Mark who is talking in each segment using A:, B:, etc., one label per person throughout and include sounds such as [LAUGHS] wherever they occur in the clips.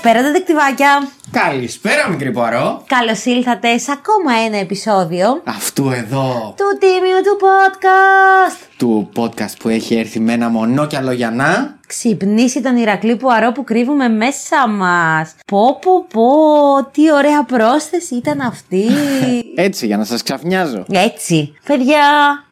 A: Καλησπέρα, δεδεκτυβάκια.
B: Καλησπέρα, μικρή Ποαρό.
A: Καλώς ήλθατε σε ακόμα ένα επεισόδιο
B: Αυτού εδώ
A: του τίμιου του podcast.
B: του podcast που έχει έρθει με ένα μονόκιαλο για να.
A: Ξυπνήσει τον Ηρακλή Πουαρό που κρύβουμε μέσα μας. Πω, πω, πω, τι ωραία πρόσθεση ήταν αυτή. [LAUGHS]
B: Έτσι, για να σας ξαφνιάζω.
A: Έτσι. Παιδιά,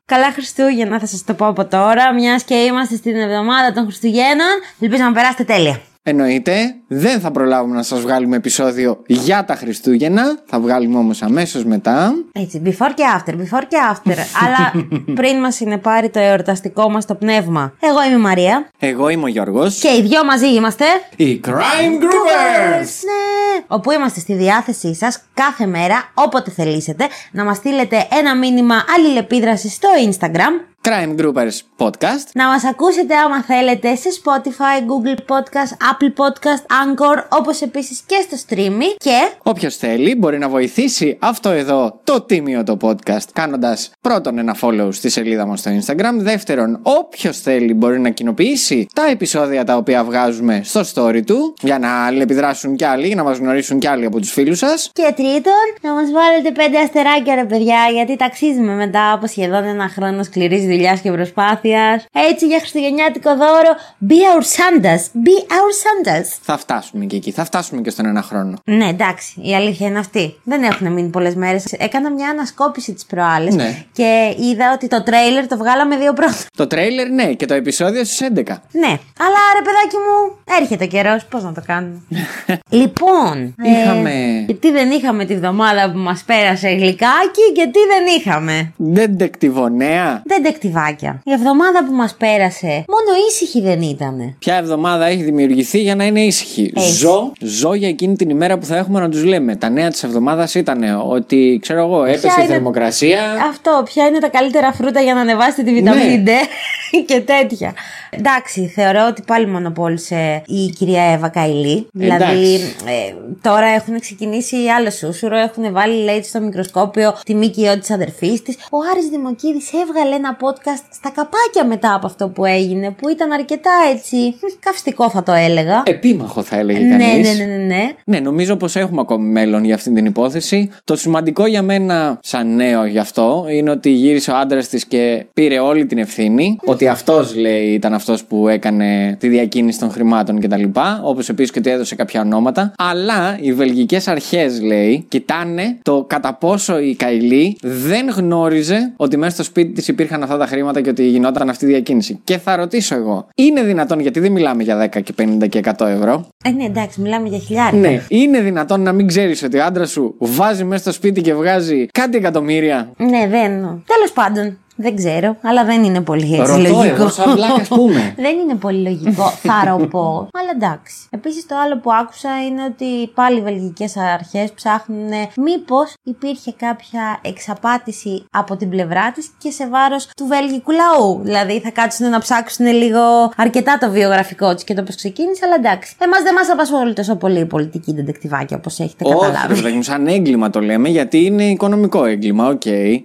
A: καλά Χριστούγεννα θα σας το πω από τώρα, μιας και είμαστε στην εβδομάδα των Χριστουγέννων. Ελπίζω να περάσετε τέλεια.
B: Εννοείται, δεν θα προλάβουμε να σας βγάλουμε επεισόδιο για τα Χριστούγεννα. Θα βγάλουμε όμως αμέσως μετά.
A: Έτσι, before και after, before και after. [LAUGHS] Αλλά πριν μας είναι πάρει το εορταστικό μας το πνεύμα. Εγώ είμαι η Μαρία.
B: Εγώ είμαι ο Γιώργος.
A: Και οι δυο μαζί είμαστε.
B: Οι Crime Groupers!
A: Ναι. Όπου είμαστε στη διάθεσή σας κάθε μέρα, όποτε θελήσετε, να μας στείλετε ένα μήνυμα αλληλεπίδρασης στο Instagram.
B: Crime Groupers Podcast.
A: Να μας ακούσετε άμα θέλετε σε Spotify, Google Podcast, Apple Podcast, Anchor, όπως επίσης και στο streaming και...
B: Όποιος θέλει μπορεί να βοηθήσει αυτό εδώ το τίμιο το podcast κάνοντας πρώτον ένα follow στη σελίδα μας στο Instagram. Δεύτερον, όποιος θέλει μπορεί να κοινοποιήσει τα επεισόδια τα οποία βγάζουμε στο story του για να αλληλεπιδράσουν κι άλλοι, να μας γνωρίσουν κι άλλοι από τους φίλους σας.
A: Και τρίτον, να μας βάλετε πέντε αστεράκια ρε παιδιά, γιατί ταξίζουμε μετά από σχεδόν ένα χρόνο σκληρής δουλειάς και προσπάθειας. Έτσι για χριστουγεννιάτικο δώρο, be our Santas, be our Santas.
B: Θα φτάσουμε και εκεί, θα φτάσουμε και στον ένα χρόνο.
A: Ναι, εντάξει, η αλήθεια είναι αυτή. Δεν έχουν μείνει πολλές μέρες. Έκανα μια ανασκόπηση τις προάλλες
B: Ναι.
A: και είδα ότι το τρέιλερ το βγάλαμε δύο πρώτα.
B: Το τρέιλερ ναι και το επεισόδιο στις 11.
A: Ναι, αλλά ρε παιδάκι μου, έρχεται ο καιρός. Πώς να το κάνουμε. [LAUGHS] λοιπόν,
B: Είχαμε-
A: γιατί δεν είχαμε τη βδομάδα που μας πέρασε γλυκάκι και τι δεν είχαμε.
B: Δεν τεκτιβονέα.
A: Δεν τεκτιβάκια. Η εβδομάδα που μας πέρασε, μόνο ήσυχη δεν ήτανε.
B: Ποια εβδομάδα έχει δημιουργηθεί για να είναι ήσυχη;
A: Έτσι.
B: Ζω, ζω για εκείνη την ημέρα που θα έχουμε να τους λέμε. Τα νέα της εβδομάδας ήταν ότι, ξέρω εγώ, έπεσε η
A: είναι-
B: θερμοκρασία.
A: Αυτό, ποια είναι τα καλύτερα φρούτα για να ανεβάσετε τη βιταμίνη
B: Ναι.
A: D [LAUGHS] και τέτοια. Εντάξει, θεωρώ ότι πάλι μονοπόλησε η κυρία Εύα Καηλή. Δηλαδή, ε, τώρα έχουν ξεκινήσει άλλο σούσουρο, έχουν βάλει λέει στο μικροσκόπιο τη μήκυο της αδερφής της. Ο Άρης Δημοκίδης έβγαλε ένα podcast στα καπάκια μετά από αυτό που έγινε, που ήταν αρκετά έτσι. μ, Καυστικό θα το έλεγα.
B: Επίμαχο θα έλεγε
A: ναι,
B: κανείς.
A: ναι, ναι, ναι, ναι.
B: Ναι, νομίζω πως έχουμε ακόμη μέλλον για αυτή την υπόθεση. Το σημαντικό για μένα, σαν νέο γι' αυτό, είναι ότι γύρισε ο άντρας της και πήρε όλη την ευθύνη. Ότι αυτός, λέει, ήταν αυτός που έκανε τη διακίνηση των χρημάτων κτλ. Όπως επίσης και ότι έδωσε κάποια ονόματα. Αλλά οι βελγικές αρχές, λέει, κοιτάνε το κατά πόσο η Καηλή δεν γνώριζε ότι μέσα στο σπίτι της υπήρχαν αυτά τα χρήματα και ότι γινόταν αυτή η διακίνηση. Και θα ρωτήσω εγώ, είναι δυνατόν, γιατί δεν μιλάμε για 10 και 50 και 100 ευρώ;
A: Ε, ναι, εντάξει, μιλάμε για χιλιάρικα.
B: Ναι, είναι δυνατόν να μην ξέρεις ότι ο άντρας σου βάζει μέσα στο σπίτι και βγάζει κάτι εκατομμύρια;
A: Ναι, δεν. Τέλος πάντων, δεν ξέρω, αλλά δεν είναι πολύ έτσι
B: Ρωτώ
A: λογικό.
B: εγώ, σαν βλάκας πούμε. [LAUGHS]
A: δεν είναι πολύ λογικό, θα ροπώ. αλλά εντάξει. Επίσης, το άλλο που άκουσα είναι ότι πάλι οι βελγικές αρχές ψάχνουν μήπως υπήρχε κάποια εξαπάτηση από την πλευρά της και σε βάρος του βελγικού λαού. Δηλαδή, θα κάτσουν να ψάξουν λίγο αρκετά το βιογραφικό της και το πώς ξεκίνησε, αλλά εντάξει. Εμάς δεν μας απασχολεί τόσο πολύ η πολιτική ντετεκτιβάκια όπως έχετε
B: Όχι, ρε
A: καταλάβει.
B: παιδάκι μου, σαν έγκλημα το λέμε, γιατί είναι οικονομικό έγκλημα, οκ.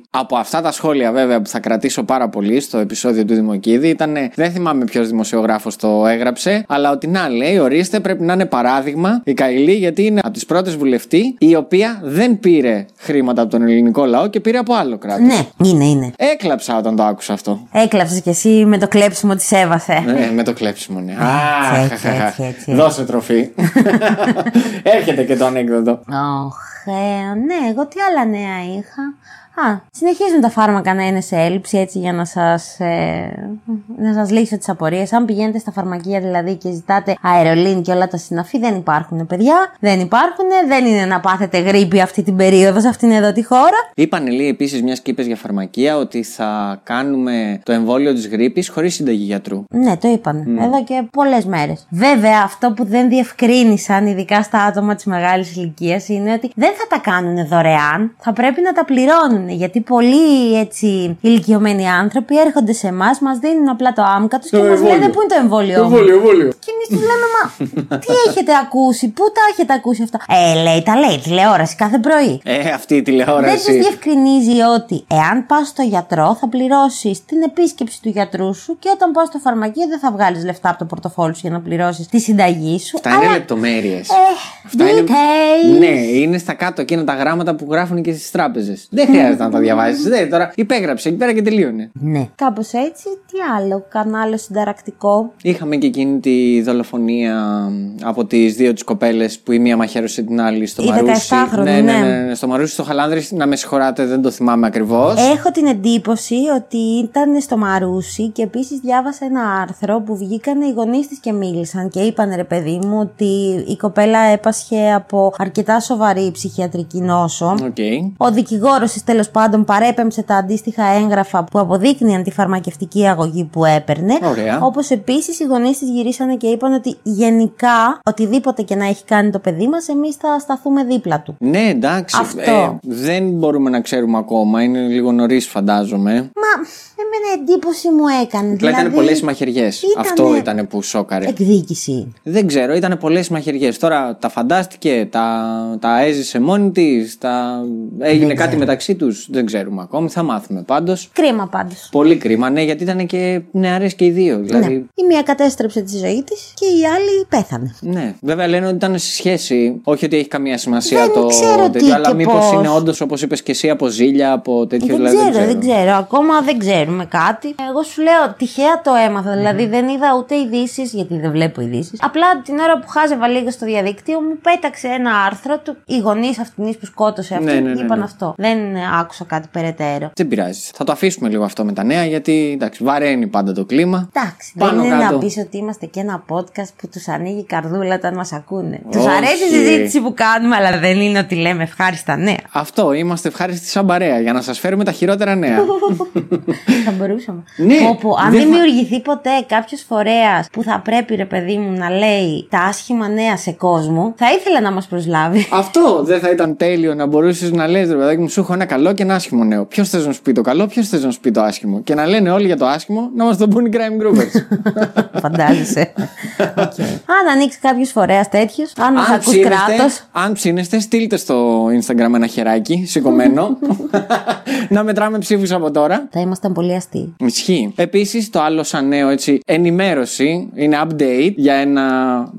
B: Από αυτά τα σχόλια, βέβαια, που θα κρατήσω πάρα πολύ στο επεισόδιο του Δημοκίδη, ήταν. Δεν θυμάμαι ποιος δημοσιογράφος το έγραψε, αλλά ότι να λέει, ορίστε, πρέπει να είναι παράδειγμα η Καηλή, γιατί είναι από τις πρώτες βουλευτή η οποία δεν πήρε χρήματα από τον ελληνικό λαό και πήρε από άλλο κράτος.
A: Ναι, είναι, είναι.
B: Έκλαψα όταν το άκουσα αυτό.
A: Έκλαψες κι εσύ με το κλέψιμο της έβασε.
B: Ναι, με το κλέψιμο, ναι.
A: έτσι,
B: Αχ,
A: έτσι, έτσι.
B: Δώσε τροφή. [LAUGHS] Έρχεται και το ανέκδοτο.
A: Ωχ, ε, ναι, εγώ τι άλλα νέα είχα. Α, συνεχίζουν τα φάρμακα να είναι σε έλλειψη έτσι για να σας, ε, να σας λύσω τις απορίες. Αν πηγαίνετε στα φαρμακεία δηλαδή και ζητάτε αερολίν και όλα τα συναφή δεν υπάρχουν παιδιά, δεν υπάρχουν, δεν είναι να πάθετε γρήπη αυτή την περίοδο σε αυτήν εδώ τη χώρα.
B: Είπαν λέει επίσης μιας και είπες για φαρμακεία ότι θα κάνουμε το εμβόλιο της γρήπης χωρίς συνταγή γιατρού.
A: Ναι, το είπαν. Εδώ και πολλές μέρες. Βέβαια, αυτό που δεν διευκρίνησαν, ειδικά στα άτομα της μεγάλης ηλικίας, είναι ότι δεν θα τα κάνουν δωρεάν. Θα πρέπει να τα πληρώνουν. Γιατί πολλοί έτσι ηλικιωμένοι άνθρωποι έρχονται σε εμάς, μας δίνουν απλά το άμκα τους και μας
B: εμβόλιο.
A: λένε πού είναι το εμβόλιο; μου;»
B: εμβόλιο.
A: Και εμείς τους λέμε, Μα τι έχετε ακούσει, πού τα έχετε ακούσει αυτά; Ε, λέει, τα λέει τηλεόραση κάθε πρωί.
B: Ε, αυτή η
A: Δεν τους
B: τηλεόραση.
A: διευκρινίζει ότι εάν πας στο γιατρό θα πληρώσεις την επίσκεψη του γιατρού σου και όταν πας στο φαρμακείο δεν θα βγάλεις λεφτά από το πορτοφόλι σου για να πληρώσεις τη συνταγή σου.
B: Αυτά είναι λεπτομέρειες.
A: Ε, details.
B: Ναι, είναι στα κάτω εκείνα τα γράμματα που γράφουν και στις τράπεζες. Δεν χρειάζεται να τα διαβάσει. Δεν, τώρα υπέγραψε εκεί πέρα και τελείωνε.
A: Ναι. Κάπως έτσι, τι άλλο, κανένα συνταρακτικό;
B: Είχαμε και εκείνη τη δολοφονία από τις δύο τις κοπέλες που η μία μαχαίρωσε την άλλη στο
A: Η
B: Μαρούσι.
A: 17χρονη,
B: ναι, ναι,
A: ναι.
B: ναι, ναι, στο Μαρούσι, στο Χαλάνδρης. Να με συγχωράτε, δεν το θυμάμαι ακριβώς.
A: Έχω την εντύπωση ότι ήταν στο Μαρούσι και επίσης διάβασα ένα άρθρο που βγήκαν οι γονείς της και μίλησαν και είπαν ρε παιδί μου ότι η κοπέλα έπασχε από αρκετά σοβαρή ψυχιατρική νόσο.
B: Οκ.
A: Ο δικηγόρος της τέλος πάντων παρέπεμψε τα αντίστοιχα έγγραφα που αποδείκνυαν τη φαρμακευτική αγωγή που έπαιρνε.
B: Ωραία.
A: Όπως επίσης οι γονείς της γυρίσανε και είπαν ότι γενικά οτιδήποτε και να έχει κάνει το παιδί μας, εμείς θα σταθούμε δίπλα του.
B: Ναι, εντάξει.
A: Αυτό.
B: Ε, δεν μπορούμε να ξέρουμε ακόμα. Είναι λίγο νωρίς, φαντάζομαι.
A: Μα εμένα εντύπωση μου έκανε.
B: Αλλά ήταν
A: δηλαδή,
B: πολλές μαχαιριές.
A: ήτανε-
B: Αυτό ήταν που σόκαρε.
A: Εκδίκηση.
B: Δεν ξέρω, ήταν πολλές μαχαιριές. Τώρα τα φαντάστηκε, τα, τα έζησε μόνη της, τα... έγινε κάτι μεταξύ τους. Δεν ξέρουμε ακόμη. Θα μάθουμε πάντως.
A: Κρίμα πάντως.
B: Πολύ κρίμα, ναι, γιατί ήταν και νεαρές και οι δύο. Δηλαδή,
A: Ναι. Η μία κατέστρεψε τη ζωή της και η άλλη πέθανε.
B: ναι. Βέβαια λένε ότι ήταν σε σχέση. Όχι ότι έχει καμία σημασία
A: Δεν
B: το
A: ξέρω τι
B: τέτοιο, αλλά
A: και
B: μήπως
A: πώς.
B: είναι όντως όπως είπες και εσύ από ζήλια, από τέτοιο
A: Δεν
B: δηλαδή.
A: ξέρω, δεν ξέρω. Ακόμα δεν ξέρουμε κάτι. Εγώ σου λέω, τυχαία το έμαθα. Δηλαδή δεν είδα ούτε ειδήσεις, γιατί δεν βλέπω ειδήσεις. Απλά την ώρα που χάζευα λίγο στο διαδίκτυο, μου πέταξε ένα άρθρο του. Οι γονείς αυτήν που σκότωσε αυτή
B: Ναι, ναι, ναι,
A: είπαν
B: ναι.
A: αυτό. Δεν άκουσα κάτι περαιτέρω.
B: Δεν πειράζει. Θα το αφήσουμε λίγο αυτό με τα νέα, γιατί εντάξει, βαραίνει πάντα το κλίμα.
A: Εντάξει,
B: Πάνω
A: δεν είναι
B: κάτω.
A: να πεις ότι είμαστε και ένα podcast που τους ανοίγει η καρδούλα όταν μας ακούνε. Τους
B: Όχι.
A: αρέσει η συζήτηση που κάνουμε, αλλά δεν είναι ότι λέμε ευχάριστα νέα.
B: Αυτό, είμαστε ευχάριστοι σαν παρέα για να σας φέρουμε τα χειρότερα νέα. [LAUGHS]
A: θα μπορούσαμε.
B: Ναι,
A: Πω, πω, αν
B: δεν
A: δεν
B: θα-
A: δημιουργηθεί ποτέ κάποιος φορέας που θα πρέπει, ρε παιδί μου, να λέει τα άσχημα νέα σε κόσμο, θα ήθελα να μας προσλάβει.
B: Αυτό δεν θα ήταν τέλειο να μπορούσες να λες, ρε παιδάκι μου, σου έχω ένα καλό και ένα άσχημο νέο. Ποιος θες να σου πει το καλό, ποιος θες να σου πει το άσχημο. Και να λένε όλοι για το άσχημο, να μας το πούν οι crime groupers. [LAUGHS]
A: Φαντάζεσαι. [LAUGHS] Οκ. Αν ανοίξει κάποιος φορέας τέτοιος, αν μας ακούει κράτος.
B: αν ψήνεστε, στείλτε στο Instagram ένα χεράκι σηκωμένο. [LAUGHS] να μετράμε ψήφους από τώρα.
A: Θα ήμασταν πολύ αστείοι.
B: Ισχύει. Επίσης, το άλλο σαν νέο έτσι, ενημέρωση, είναι update για ένα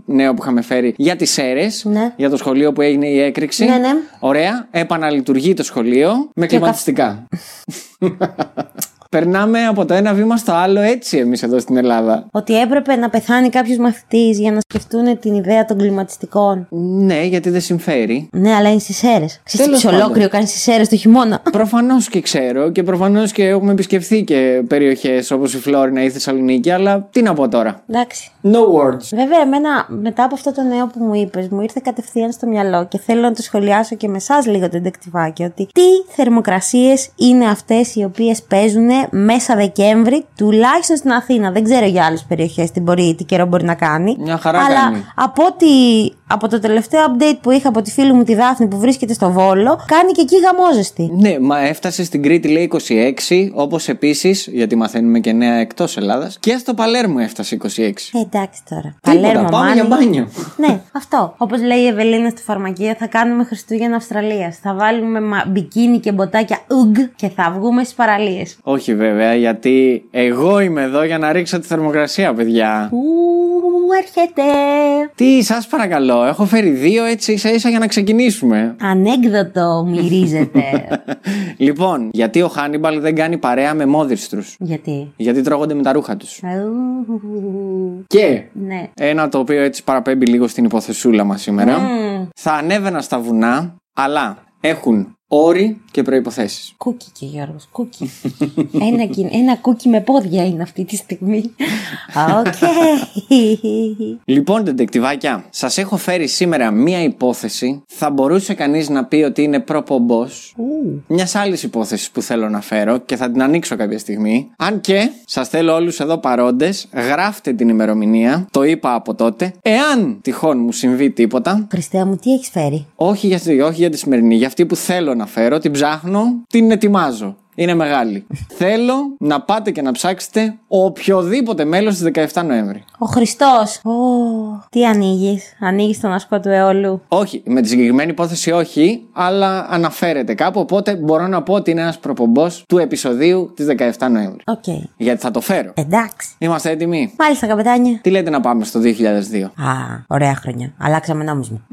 B: νέο που είχαμε φέρει για τις Σέρρες.
A: Ναι.
B: Για το σχολείο που έγινε η έκρηξη.
A: Ναι, ναι.
B: Ωραία. Επαναλειτουργεί το σχολείο με
A: Και
B: κλιματιστικά. [LAUGHS] Περνάμε από το ένα βήμα στο άλλο έτσι εμείς εδώ στην Ελλάδα.
A: Ότι έπρεπε να πεθάνει κάποιος μαθητής για να σκεφτούν την ιδέα των κλιματιστικών.
B: Ναι, γιατί δεν συμφέρει.
A: Ναι, αλλά είναι στις αίρες. Ξέρετε
B: Τέλος
A: τι
B: πάντων.
A: ολόκληρο κάνει στις αίρες το χειμώνα.
B: Προφανώς και ξέρω και προφανώς και έχουμε επισκεφθεί και περιοχές όπως η Φλόρινα ή η Θεσσαλονίκη, αλλά τι να πω τώρα.
A: Εντάξει.
B: No words.
A: Βέβαια, εμένα μετά από αυτό το νέο που μου είπες, μου ήρθε κατευθείαν στο μυαλό και θέλω να το σχολιάσω και με εσάς λίγο το εντεκτιβάκι. Ότι τι θερμοκρασίες είναι αυτές οι οποίες παίζουν μέσα Δεκέμβρη, τουλάχιστον στην Αθήνα. Δεν ξέρω για άλλες περιοχές τι, μπορεί, τι καιρό μπορεί να κάνει.
B: Μια χαρά
A: Αλλά
B: κάνει.
A: από, ότι, από το τελευταίο update που είχα από τη φίλη μου τη Δάφνη που βρίσκεται στο Βόλο, κάνει και εκεί γαμόζεστη.
B: Ναι, μα έφτασε στην Κρήτη λέει 26, όπως επίσης, γιατί μαθαίνουμε και νέα εκτός Ελλάδας, και στο Παλέρμο έφτασε 26.
A: Ε, εντάξει τώρα.
B: Τίποτα,
A: Παλέρμο,
B: πάμε
A: Μάνι.
B: για μπάνιο.
A: Ναι, αυτό. Όπως λέει η Ευελίνα στη φαρμακεία, θα κάνουμε Χριστούγεννα Αυστραλίας. Θα βάλουμε μα- μπικίνι και μποτάκια ουγ και θα βγούμε στις παραλίες.
B: Όχι βέβαια, γιατί εγώ είμαι εδώ για να ρίξω τη θερμοκρασία, παιδιά.
A: Ου, έρχεται.
B: Τι, σας παρακαλώ, έχω φέρει δύο έτσι ίσα ίσα για να ξεκινήσουμε.
A: Ανέκδοτο μυρίζεται. [LAUGHS]
B: λοιπόν, γιατί ο Χάνιμπαλ δεν κάνει παρέα με μόδιστρους;
A: Γιατί;
B: Γιατί τρώγονται με τα ρούχα τους.
A: Αου,
B: Και
A: Ναι.
B: ένα το οποίο έτσι παραπέμπει λίγο στην υποθεσούλα μας σήμερα. Θα ανέβαινα στα βουνά, αλλά έχουν Όροι και προποθέσει.
A: Κούκι και Γιώργος, κούκι. [LAUGHS] ένα, κιν- ένα cookie με πόδια είναι αυτή τη στιγμή. [LAUGHS] Οκ.
B: Λοιπόν, ντετεκτιβάκια, σας έχω φέρει σήμερα μία υπόθεση. Θα μπορούσε κανείς να πει ότι είναι προπομπός; Μιας άλλης υπόθεσης που θέλω να φέρω και θα την ανοίξω κάποια στιγμή. Αν και σας θέλω όλους εδώ παρόντες, γράφτε την ημερομηνία, το είπα από τότε. Εάν τυχόν μου συμβεί τίποτα,
A: Χριστέ μου, τι έχεις φέρει;
B: όχι για, τη- όχι για τη σημερινή, για αυτή που θέλω να φέρω, την ψάχνω, την ετοιμάζω. Είναι μεγάλη. [LAUGHS] θέλω να πάτε και να ψάξετε οποιοδήποτε μέλος της 17 Νοέμβρη.
A: Ο Χριστός. τι ανοίγεις. Ανοίγεις τον ασκό του Αιόλου.
B: Όχι, με τη συγκεκριμένη υπόθεση όχι, αλλά αναφέρεται κάπου, οπότε μπορώ να πω ότι είναι ένας προπομπός του επεισοδίου της 17 Νοέμβρη.
A: Οκ.
B: Γιατί θα το φέρω.
A: Εντάξει.
B: Είμαστε έτοιμοι.
A: Μάλιστα, καπετάνια.
B: Τι λέτε να πάμε στο 2002.
A: Α, ωραία χρόνια. Αλλάξαμε νόμισμα. [LAUGHS]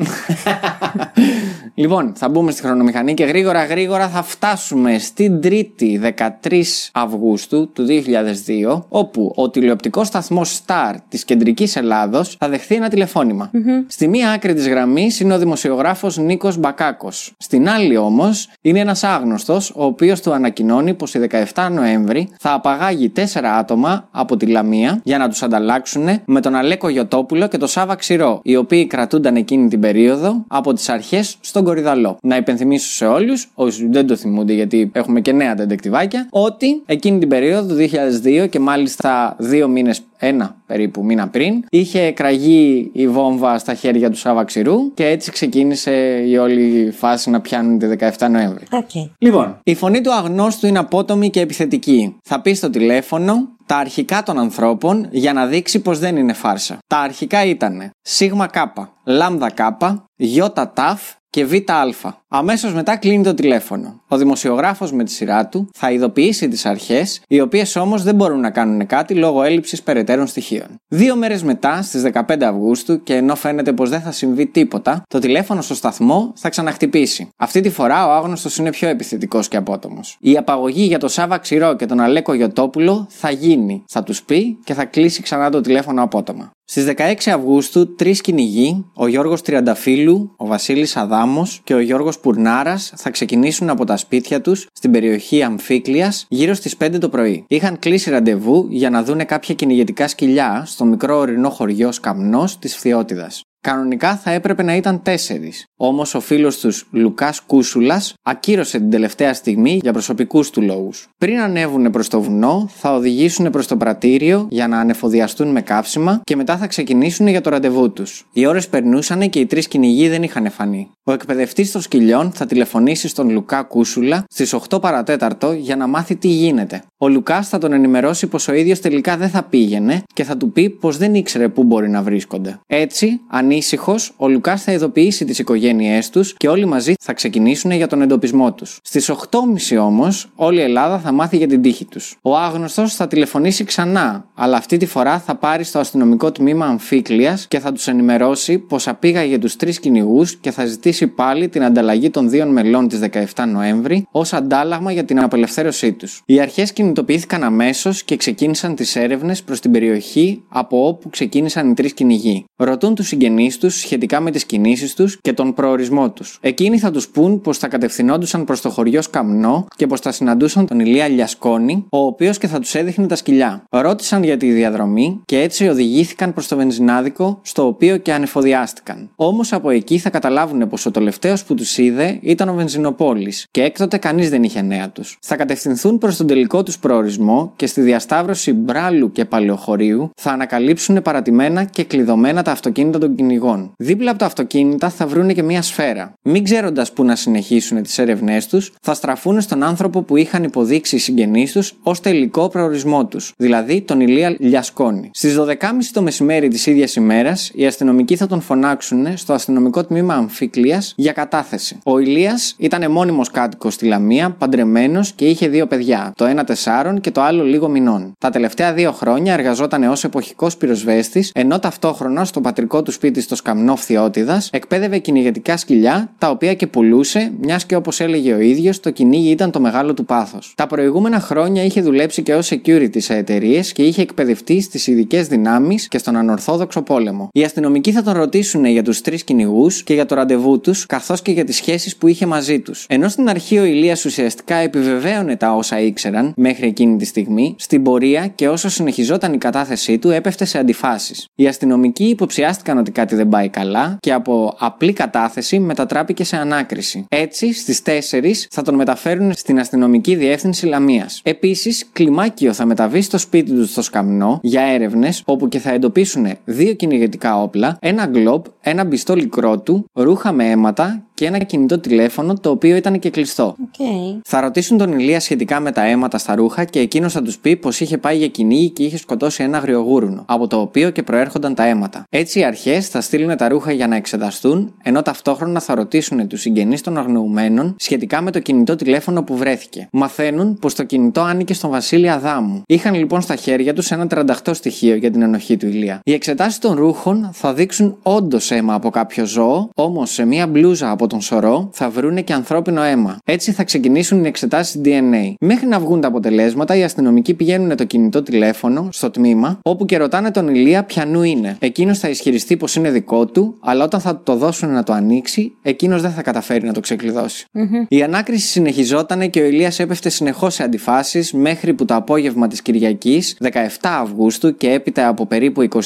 B: Λοιπόν, θα μπούμε στη χρονομηχανή και γρήγορα γρήγορα θα φτάσουμε στην 3η 13 Αυγούστου του 2002, όπου ο τηλεοπτικός σταθμός Star της κεντρικής Ελλάδος θα δεχθεί ένα τηλεφώνημα. Στη μία άκρη της γραμμής είναι ο δημοσιογράφος Νίκος Μπακάκος. Στην άλλη όμως είναι ένας άγνωστος, ο οποίος του ανακοινώνει πως η 17 Νοέμβρη θα απαγάγει τέσσερα άτομα από τη Λαμία για να τους ανταλλάξουν με τον Αλέκο Γιωτόπουλο και τον Σάβα Ξηρό, οι οποίοι κρατούνταν εκείνη την περίοδο από τις αρχές στον Κορυδαλό. Να υπενθυμίσω σε όλους, όσοι δεν το θυμούνται γιατί έχουμε και νέα τεντεκτιβάκια, ότι εκείνη την περίοδο του 2002 και μάλιστα δύο μήνες ένα περίπου μήνα πριν, είχε εκραγεί η βόμβα στα χέρια του Σάββα Ξηρού και έτσι ξεκίνησε η όλη φάση να πιάνουν τη 17 Νοέμβρη.
A: Οκ.
B: Λοιπόν, η φωνή του αγνώστου είναι απότομη και επιθετική. Θα πει στο τηλέφωνο τα αρχικά των ανθρώπων για να δείξει πως δεν είναι φάρσα. Τα αρχικά ήταν σίγμα κάπα, λάμδα κάπα, γιώτα ταφ και βήτα άλφα. Αμέσως μετά κλείνει το τηλέφωνο. Ο δημοσιογράφος με τη σειρά του θα ειδοποιήσει τις αρχές, οι οποίες όμως δεν μπορούν να κάνουν κάτι λόγω έλλειψης περαιτέρω στοιχείων. Δύο μέρες μετά, στις 15 Αυγούστου, και ενώ φαίνεται πως δεν θα συμβεί τίποτα, το τηλέφωνο στο σταθμό θα ξαναχτυπήσει. Αυτή τη φορά ο άγνωστος είναι πιο επιθετικός και απότομος. Η απαγωγή για τον Σάβα Ξηρό και τον Αλέκο Γιωτόπουλο θα γίνει. Θα τους πει και θα κλείσει ξανά το τηλέφωνο απότομα. Στις 16 Αυγούστου, τρεις κυνηγοί, ο Γιώργος Τριανταφύλου, ο Βασίλης Αδάμος και ο Γιώργος Πουρνάρας, θα ξεκινήσουν από τα σπίτια τους στην περιοχή Αμφίκλειας γύρω στις 5 το πρωί. Είχαν κλείσει ραντεβού για να δούνε κάποια κυνηγετικά σκυλιά στο μικρό ορεινό χωριό Σκαμνός της Φθιώτιδας. Κανονικά θα έπρεπε να ήταν τέσσερις. Όμως ο φίλος τους Λουκάς Κούσουλας ακύρωσε την τελευταία στιγμή για προσωπικούς του λόγους. Πριν ανέβουν προς το βουνό, θα οδηγήσουν προς το πρατήριο για να ανεφοδιαστούν με καύσιμα και μετά θα ξεκινήσουν για το ραντεβού τους. Οι ώρες περνούσαν και οι τρεις κυνηγοί δεν είχαν φανεί. Ο εκπαιδευτής των σκυλιών θα τηλεφωνήσει στον Λουκά Κούσουλα στις 8 παρατέταρτο για να μάθει τι γίνεται. Ο Λουκάς θα τον ενημερώσει πως ο ίδιος τελικά δεν θα πήγαινε και θα του πει πως δεν ήξερε πού μπορεί να βρίσκονται. Έτσι, ανήσυχος, ο Λουκάς θα ειδοποιήσει τις οικογένειές τους και όλοι μαζί θα ξεκινήσουν για τον εντοπισμό τους. Στις 8.30 όμως, όλη η Ελλάδα θα μάθει για την τύχη τους. Ο άγνωστος θα τηλεφωνήσει ξανά, αλλά αυτή τη φορά θα πάρει στο αστυνομικό τμήμα Αμφίκλειας και θα τους ενημερώσει πως απήγαγε τους τρεις κυνηγούς και θα ζητήσει πάλι την ανταλλαγή των δύο μελών της 17 Νοέμβρη ως αντάλλαγμα για την απελευθέρωσή τους. Οι αρχές κινητοποιήθηκαν αμέσως και ξεκίνησαν τις έρευνες προς την περιοχή από όπου ξεκίνησαν οι τρεις κυνηγοί. Ρωτούν τους συγγενείς τους σχετικά με τις κινήσεις τους και τον προορισμό τους. Εκείνοι θα τους πούν πως θα κατευθυνόντουσαν προς το χωριό Σκαμνό και πως θα συναντούσαν τον Ηλία Λιασκόνη, ο οποίος και θα τους έδειχνε τα σκυλιά. Ρώτησαν για τη διαδρομή και έτσι οδηγήθηκαν προς το βενζινάδικο, στο οποίο και ανεφοδιάστηκαν. Όμως από εκεί θα καταλάβουν πως ο τελευταίος που τους είδε ήταν ο Βενζινοπόλης και έκτοτε κανείς δεν είχε νέα τους. Θα κατευθυνθούν προς τον τελικό τους προορισμό και στη διασταύρωση Μπράλου και Παλαιοχωρίου θα ανακαλύψουν παρατημένα και κλειδωμένα τα αυτοκίνητα των κυνηγών. Δίπλα από τα αυτοκίνητα θα βρούνε και μία σφαίρα. Μην ξέροντας πού να συνεχίσουν τις έρευνές τους, θα στραφούν στον άνθρωπο που είχαν υποδείξει οι συγγενείς τους ως τελικό προορισμό τους, δηλαδή τον Ηλία Λιασκόνη. Στις 12.30 το μεσημέρι της ίδιας ημέρας, οι αστυνομικοί θα τον φωνάξουν στο αστυνομικό τμήμα Αμφίκλειας για κατάθεση. Ο Ηλίας ήταν μόνιμος κάτοικος στη Λαμία, παντρεμένος και είχε δύο παιδιά, το ένα τεσσάρων και το άλλο λίγο μηνών. Τα τελευταία δύο χρόνια εργαζόταν ως εποχικός πυροσβέστης, ενώ ταυτόχρονα στο πατρικό του σπίτι τη στο σκαμνό φθιώτιδα, εκπαίδευε κυνηγετικά σκυλιά, τα οποία και πουλούσε, μιας και όπως έλεγε ο ίδιος, το κυνήγι ήταν το μεγάλο του πάθος. Τα προηγούμενα χρόνια είχε δουλέψει και ως security σε εταιρείες και είχε εκπαιδευτεί στις ειδικές δυνάμεις και στον ανορθόδοξο πόλεμο. Οι αστυνομικοί θα τον ρωτήσουν για τους τρεις κυνηγούς και για το ραντεβού τους, καθώς και για τις σχέσεις που είχε μαζί τους. Ενώ στην αρχή ο Ηλίας ουσιαστικά επιβεβαίωνε τα όσα ήξεραν μέχρι εκείνη τη στιγμή, στην πορεία και όσο συνεχιζόταν η κατάθεσή του έπεφτε σε αντιφάσεις. Οι αστυνομικοί υποψιάστηκαν ότι κάτι δεν πάει καλά και από απλή κατάθεση μετατράπηκε σε ανάκριση. Έτσι, στις 4 θα τον μεταφέρουν στην αστυνομική διεύθυνση Λαμίας. Επίσης, κλιμάκιο θα μεταβεί στο σπίτι του στο Σκαμνό για έρευνες όπου και θα εντοπίσουν δύο κυνηγετικά όπλα, ένα γκλοπ, ένα μπιστόλι κρότου, ρούχα με αίματα και ένα κινητό τηλέφωνο το οποίο ήταν και κλειστό.
A: Okay.
B: Θα ρωτήσουν τον Ηλία σχετικά με τα αίματα στα ρούχα και εκείνος θα τους πει πως είχε πάει για κυνήγι και είχε σκοτώσει ένα αγριογούρουνο, από το οποίο και προέρχονταν τα αίματα. Έτσι οι αρχές θα στείλουν τα ρούχα για να εξεταστούν, ενώ ταυτόχρονα θα ρωτήσουν τους συγγενείς των αγνοουμένων σχετικά με το κινητό τηλέφωνο που βρέθηκε. Μαθαίνουν πως το κινητό άνοικε στον Βασίλη Αδάμου. Είχαν λοιπόν στα χέρια τους ένα 38 στοιχείο για την ενοχή του Ηλία. Οι εξετάσεις των ρούχων θα δείξουν όντως αίμα από κάποιο ζώο, όμως σε μία μπλούζα από τον σωρό θα βρούνε και ανθρώπινο αίμα. Έτσι θα ξεκινήσουν οι εξετάσεις DNA. Μέχρι να βγουν τα αποτελέσματα, οι αστυνομικοί πηγαίνουν το κινητό τηλέφωνο στο τμήμα, όπου και ρωτάνε τον Ηλία ποιανού είναι. Εκείνος θα ισχυριστεί πως είναι δικό του, αλλά όταν θα το δώσουν να το ανοίξει, εκείνος δεν θα καταφέρει να το ξεκλειδώσει. Η ανάκριση συνεχιζόταν και ο Ηλίας έπεφτε συνεχώς σε αντιφάσεις μέχρι που το απόγευμα της Κυριακής, 17 Αυγούστου και έπειτα από περίπου 24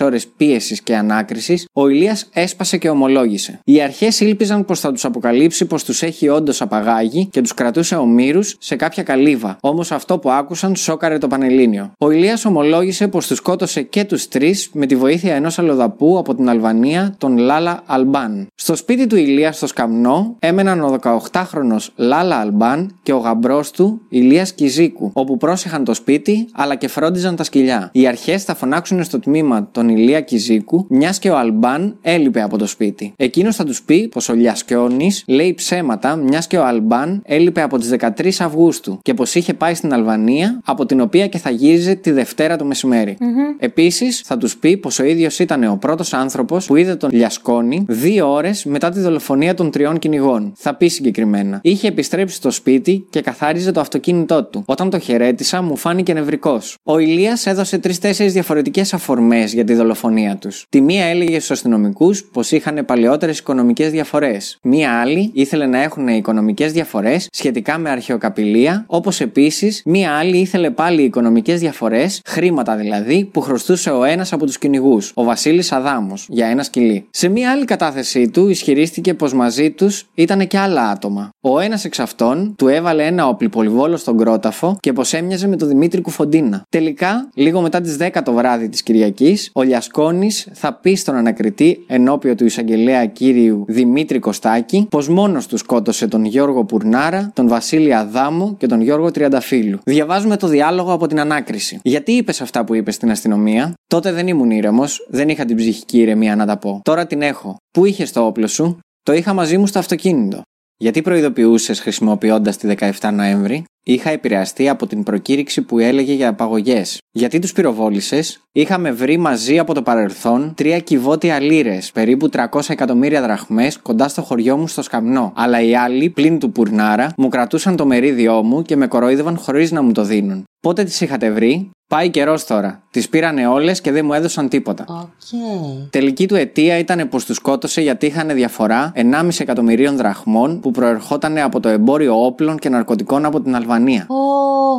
B: ώρες πίεσης και ανάκρισης, ο Ηλίας έσπασε και ομολόγησε. Οι αρχές ήλπιζαν πως θα τους αποκαλύψει πως τους έχει όντως απαγάγει και τους κρατούσε ομήρους σε κάποια καλύβα. Όμως αυτό που άκουσαν σόκαρε το Πανελλήνιο. Ο Ηλίας ομολόγησε πως τους σκότωσε και τους τρεις με τη βοήθεια ενός αλλοδαπού από την Αλβανία, τον Λάλα Αλμπάν. Στο σπίτι του Ηλία στο Σκαμνό έμεναν ο 18χρονο Λάλα Αλμπάν και ο γαμπρός του Ηλίας Κιζίκου, όπου πρόσεχαν το σπίτι αλλά και φρόντιζαν τα σκυλιά. Οι αρχές θα φωνάξουν στο τμήμα τον Ηλία Κιζίκου, μιας και ο Αλμπάν έλειπε από το σπίτι. Εκείνος θα τους πει πως ο Λιασκιόνη λέει ψέματα, μιας και ο Αλμπάν έλειπε από τις 13 Αυγούστου και πως είχε πάει στην Αλβανία, από την οποία και θα γύριζε τη Δευτέρα το μεσημέρι.
A: Mm-hmm.
B: Επίσης θα τους πει πως ο ίδιος ήταν ο πρώτος άνθρωπος που είδε τον Λιασκόνη δύο ώρες μετά τη δολοφονία των τριών κυνηγών. Θα πει συγκεκριμένα. Είχε επιστρέψει στο σπίτι και καθάριζε το αυτοκίνητό του. Όταν το χαιρέτησα, μου φάνηκε νευρικός. Ο Ηλίας έδωσε τρει-τέσσερι διαφορετικές αφορμές για τη δολοφονία τους. Τη μία έλεγε στους αστυνομικούς πως είχαν παλαιότερες οικονομικές διαφορές. Μία άλλη ήθελε να έχουν οικονομικές διαφορές σχετικά με αρχαιοκαπηλεία, όπως επίσης μία άλλη ήθελε πάλι οικονομικές διαφορές, χρήματα δηλαδή, που χρωστούσε ο ένας από τους κυνηγούς, ο Βασίλης Αδάμος, για ένα σκυλί. Σε μία άλλη κατάθεσή του ισχυρίστηκε πως μαζί τους ήταν και άλλα άτομα. Ο ένας εξ αυτών του έβαλε ένα οπλιπολιβόλο στον κρόταφο και πως έμοιαζε με τον Δημήτρη Κουφοντίνα. Τελικά, λίγο μετά τις 10 το βράδυ της Κυριακής, ο Λιασκόνης θα πει στον ανακριτή ενώπιο του εισαγγελέα κύριου Δημήτρη Κωστάκη πως μόνος τους σκότωσε τον Γιώργο Πουρνάρα, τον Βασίλη Αδάμο και τον Γιώργο Τριανταφύλου. Διαβάζουμε το διάλογο από την ανάκριση. Γιατί είπες αυτά που είπες στην αστυνομία, τότε δεν ήμουν ήρεμος, δεν είχα την ψυχική ηρεμία να τα πω. Τώρα την έχω. Πού είχες το όπλο σου, το είχα μαζί μου στο αυτοκίνητο. Γιατί προειδοποιούσες χρησιμοποιώντας τη 17 Νοέμβρη, είχα επηρεαστεί από την προκήρυξη που έλεγε για απαγωγές. Γιατί τους πυροβόλησες, είχαμε βρει μαζί από το παρελθόν τρία κυβότια λίρες, περίπου 300 εκατομμύρια δραχμές, κοντά στο χωριό μου στο Σκαμνό. Αλλά οι άλλοι, πλην του Πουρνάρα, μου κρατούσαν το μερίδιό μου και με κορόιδευαν χωρίς να μου το δίνουν. Πότε τις είχατε βρει, Πάει καιρός τώρα. Τις πήρανε όλες και δεν μου έδωσαν τίποτα.
A: Okay.
B: Τελική του αιτία ήταν πως τους σκότωσε γιατί είχαν διαφορά 1,5 εκατομμυρίων δραχμών που προερχόταν από το εμπόριο όπλων και ναρκωτικών από την Αλβανία.
A: Ο,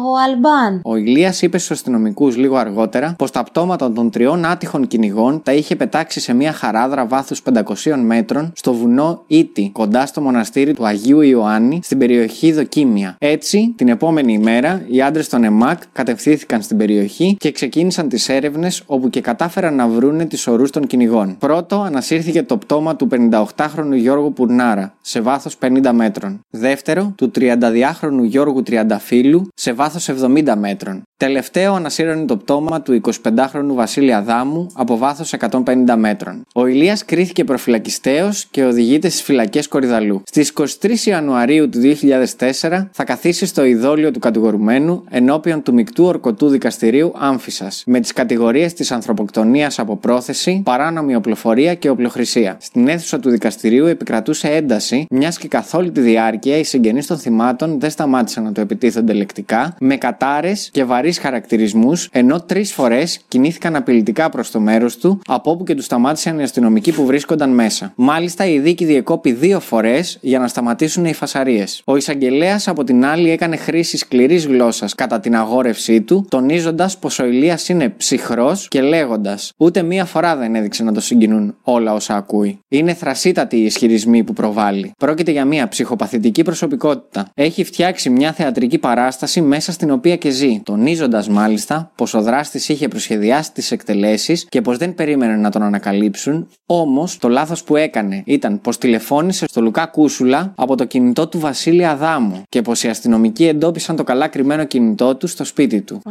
A: ο Αλμπάν.
B: Ο Ηλία είπε στους αστυνομικούς λίγο αργότερα πως τα πτώματα των τριών άτυχων κυνηγών τα είχε πετάξει σε μια χαράδρα βάθους 500 μέτρων στο βουνό Ήτη, κοντά στο μοναστήρι του Αγίου Ιωάννη, στην περιοχή Δοκίμια. Έτσι, την επόμενη ημέρα, οι άντρες των ΕΜΑΚ κατευθύνθηκαν στην περιοχή περιοχή και ξεκίνησαν τις έρευνες όπου και κατάφεραν να βρούνε τις ορούς των κυνηγών. Πρώτο, ανασύρθηκε το πτώμα του 58χρονου Γιώργου Πουρνάρα, σε βάθος 50 μέτρων. Δεύτερο, του 32χρονου Γιώργου τριανταφύλου σε βάθος 70 μέτρων. Τελευταίο ανασύρωνε το πτώμα του 25χρονου Βασίλη Αδάμου από βάθος 150 μέτρων. Ο Ηλίας κρίθηκε προφυλακιστέο και οδηγείται στις φυλακές Κορυδαλού. Στις 23 Ιανουαρίου του 2004 θα καθίσει στο ειδόλιο του κατηγορουμένου ενώπιον του μεικτού ορκωτού δικαστηρίου Άμφισας με τις κατηγορίες της ανθρωποκτονίας από πρόθεση, παράνομη οπλοφορία και οπλοχρησία. Στην αίθουσα του δικαστηρίου επικρατούσε ένταση, μιας και καθ' όλη τη διάρκεια οι συγγενείς των θυμάτων δεν σταμάτησαν να το επιτίθενται λεκτικά, με κατάρες και βαρύς χαρακτηρισμούς, ενώ τρεις φορές κινήθηκαν απειλητικά προς το μέρος του, από όπου και τους σταμάτησαν οι αστυνομικοί που βρίσκονταν μέσα. Μάλιστα, η δίκη διεκόπη δύο φορές για να σταματήσουν οι φασαρίες. Ο εισαγγελέας από την άλλη έκανε χρήση σκληρής γλώσσας κατά την αγόρευσή του, τονίζοντας πως ο Ηλίας είναι ψυχρός και λέγοντας Ούτε μία φορά δεν έδειξε να το συγκινούν όλα όσα ακούει. Είναι θρασίτατη οι ισχυρισμοί που προβάλλει. Πρόκειται για μια ψυχοπαθητική προσωπικότητα. Έχει φτιάξει μια θεατρική παράσταση μέσα στην οποία και ζει, τονίζοντας μάλιστα πως ο δράστης είχε προσχεδιάσει τις εκτελέσεις και πως δεν περίμενε να τον ανακαλύψουν, όμως το λάθος που έκανε ήταν πως τηλεφώνησε στο Λουκά Κούσουλα από το κινητό του Βασίλη Αδάμου και πως οι αστυνομικοί εντόπισαν το καλά κρυμμένο κινητό του στο σπίτι του.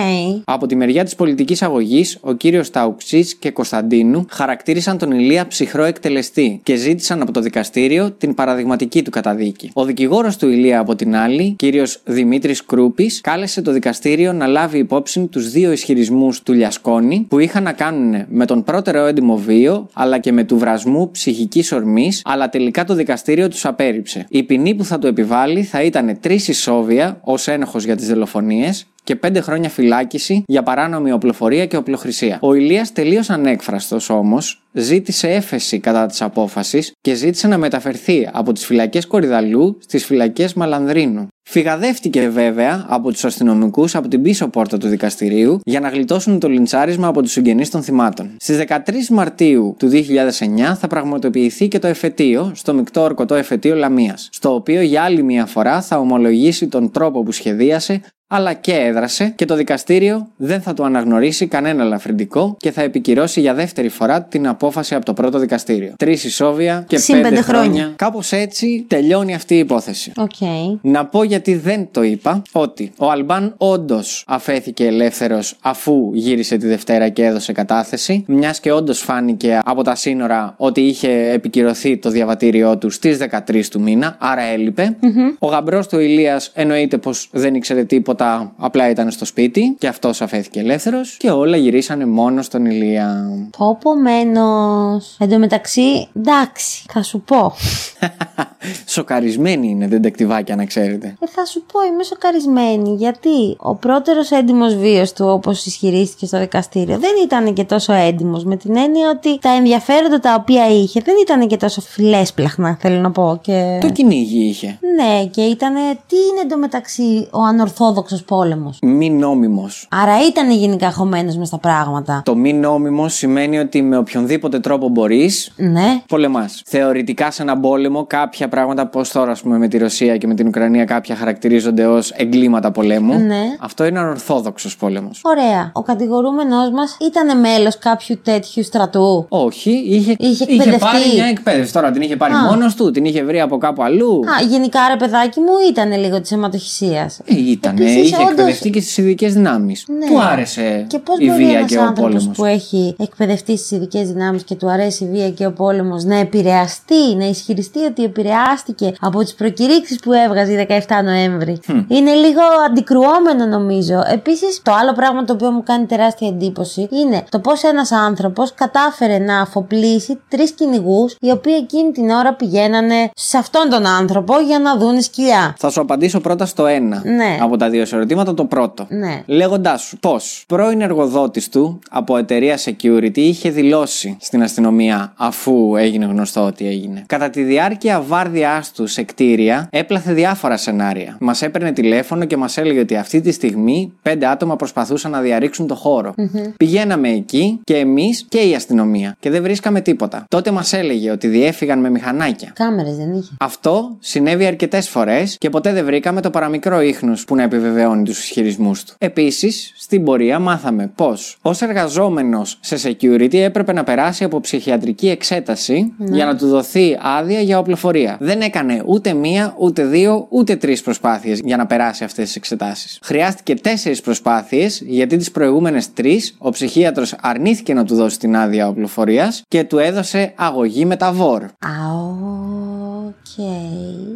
A: Οκ.
B: Από τη μεριά της πολιτικής αγωγής, ο κύριος Ταουξής και Κωνσταντίνου χαρακτήρισαν τον Ηλία ψυχρό εκτελεστή και ζήτησαν από το δικαστήριο την παραδειγματική του καταδίκη. Ο δικηγόρος του Ηλία, από την άλλη, κύριος Δημήτρης Κρούπης, κάλεσε το δικαστήριο να λάβει υπόψη τους δύο ισχυρισμούς του Λιασκόνη που είχαν να κάνουν με τον πρότερο έντιμο βίο αλλά και με του βρασμού ψυχικής ορμής, αλλά τελικά το δικαστήριο τους απέρριψε. Η ποινή που θα του επιβάλλει θα ήταν τρις ισόβια ως ένοχος για τις δολοφονίες και πέντε χρόνια φυλάκιση για παράνομη οπλοφορία και οπλοχρησία. Ο Ηλίας τελείως ανέκφραστος όμως ζήτησε έφεση κατά της απόφασης και ζήτησε να μεταφερθεί από τις φυλακές Κορυδαλλού στις φυλακές Μαλανδρίνου. Φυγαδεύτηκε βέβαια από τους αστυνομικούς από την πίσω πόρτα του δικαστηρίου για να γλιτώσουν το λιντσάρισμα από τους συγγενείς των θυμάτων. Στις 13 Μαρτίου του 2009 θα πραγματοποιηθεί και το εφετείο στο μεικτό ορκωτό εφετείο Λαμίας, στο οποίο για άλλη μια φορά θα ομολογήσει τον τρόπο που σχεδίασε αλλά και έδρασε και το δικαστήριο δεν θα του αναγνωρίσει κανένα ελαφρυντικό και θα επικυρώσει για δεύτερη φορά την απόφαση από το πρώτο δικαστήριο. Τρις ισόβια και
A: Συν
B: πέντε,
A: πέντε
B: χρόνια.
A: χρόνια.
B: Κάπως έτσι τελειώνει αυτή η υπόθεση.
A: Οκ.
B: Να πω γιατί δεν το είπα ότι ο Αλμπάν όντως αφέθηκε ελεύθερος αφού γύρισε τη Δευτέρα και έδωσε κατάθεση, μιας και όντως φάνηκε από τα σύνορα ότι είχε επικυρωθεί το διαβατήριό του στις 13 του μήνα, άρα έλειπε. Ο γαμπρός του Ηλίας εννοείται πως δεν ήξερε τίποτα, απλά ήταν στο σπίτι και αυτός αφέθηκε ελεύθερος και όλα γυρίσανε μόνος στον Ηλία.
A: Πόπο μένος. Εν τω μεταξύ, εντάξει, θα σου πω. [LAUGHS]
B: Σοκαρισμένη είναι δεντεκτιβάκια να ξέρετε.
A: Ε, θα σου πω, είμαι σοκαρισμένη. Γιατί ο πρώτερος έντιμος βίος του, όπως ισχυρίστηκε στο δικαστήριο, δεν ήταν και τόσο έντιμος. Με την έννοια ότι τα ενδιαφέροντα τα οποία είχε δεν ήταν και τόσο φιλέσπλαχνα, θέλω να πω. Και...
B: Το κυνήγι είχε.
A: Ναι, και ήταν. Τι είναι εντωμεταξύ ο ανορθόδοξος πόλεμος;
B: Μη νόμιμος.
A: Άρα ήταν γενικά χωμένος μες στα πράγματα.
B: Το μη νόμιμος σημαίνει ότι με οποιονδήποτε τρόπο μπορείς,
A: Ναι.
B: πολεμάς. Θεωρητικά σε έναν πόλεμο, κάποια πράγματα, πώς τώρα, ας πούμε, με τη Ρωσία και με την Ουκρανία, κάποια χαρακτηρίζονται ως εγκλήματα πολέμου.
A: Ναι.
B: Αυτό είναι ανορθόδοξο πόλεμος.
A: Ωραία. Ο κατηγορούμενο μας ήταν μέλος κάποιου τέτοιου στρατού;
B: Όχι, είχε,
A: Είχε εκπαιδευτεί.
B: πάρει μια εκπαίδευση. Τώρα την είχε πάρει
A: Α.
B: μόνος του, την είχε βρει από κάπου αλλού.
A: Α, γενικά ρε παιδάκι μου ήταν λίγο της αιματοχυσίας.
B: Ε, ήτανε,
A: Επίσης,
B: είχε
A: όντως-
B: εκπαιδευτεί και στις ειδικές δυνάμεις.
A: Ναι.
B: Του άρεσε
A: Και πώς
B: η
A: μπορεί
B: βία
A: ένας
B: και ο
A: άνθρωπος
B: πόλεμος.
A: που έχει εκπαιδευτεί στις ειδικές δυνάμεις και του αρέσει η βία και ο πόλεμος να επηρεαστεί, να ισχυριστεί ότι επηρεάστηκε από τις προκηρύξεις που έβγαζε η 17 Νοέμβρη. Είναι λίγο αντικρουόμενο νομίζω. Επίσης, το άλλο πράγμα το οποίο μου κάνει τεράστια εντύπωση είναι το πώς ένας άνθρωπος κατάφερε να αφοπλίσει τρεις κυνηγούς οι οποίοι εκείνη την ώρα πηγαίνανε σε αυτόν τον άνθρωπο για να δουν σκυλιά.
B: Θα σου απαντήσω πρώτα στο ένα
A: Ναι.
B: από τα δύο σου ερωτήματα. Το πρώτο.
A: Ναι.
B: Λέγοντάς σου πω πρώην εργοδότης του από εταιρεία security είχε δηλώσει στην αστυνομία αφού έγινε γνωστό ότι έγινε. Κατά τη διάρκεια βάρδιά τους σε κτίρια έπλαθε διάφορα σενάρια. Μας έπαιρνε τηλέφωνο και μας έλεγε ότι αυτή τη στιγμή πέντε άτομα προσπαθούσαν να διαρρήξουν το χώρο. Πηγαίναμε εκεί και εμείς και η αστυνομία και δεν βρίσκαμε τίποτα. Τότε μας έλεγε ότι διέφυγαν με μηχανάκια.
A: Κάμερες δεν είχε.
B: Αυτό συνέβη αρκετές φορές και ποτέ δεν βρήκαμε το παραμικρό ίχνο που να επιβεβαιώνει τους ισχυρισμούς του. Επίσης, στην πορεία μάθαμε πως ως εργαζόμενος σε security έπρεπε να περάσει από ψυχιατρική εξέταση για να του δοθεί άδεια για οπλοφορία. Οπλοφορία. Δεν έκανε ούτε μία, ούτε δύο, ούτε τρεις προσπάθειες για να περάσει αυτές τις εξετάσεις. Χρειάστηκε τέσσερις προσπάθειες, γιατί τις προηγούμενες τρεις ο ψυχίατρος αρνήθηκε να του δώσει την άδεια οπλοφορίας και του έδωσε αγωγή με Tavor.
A: OK.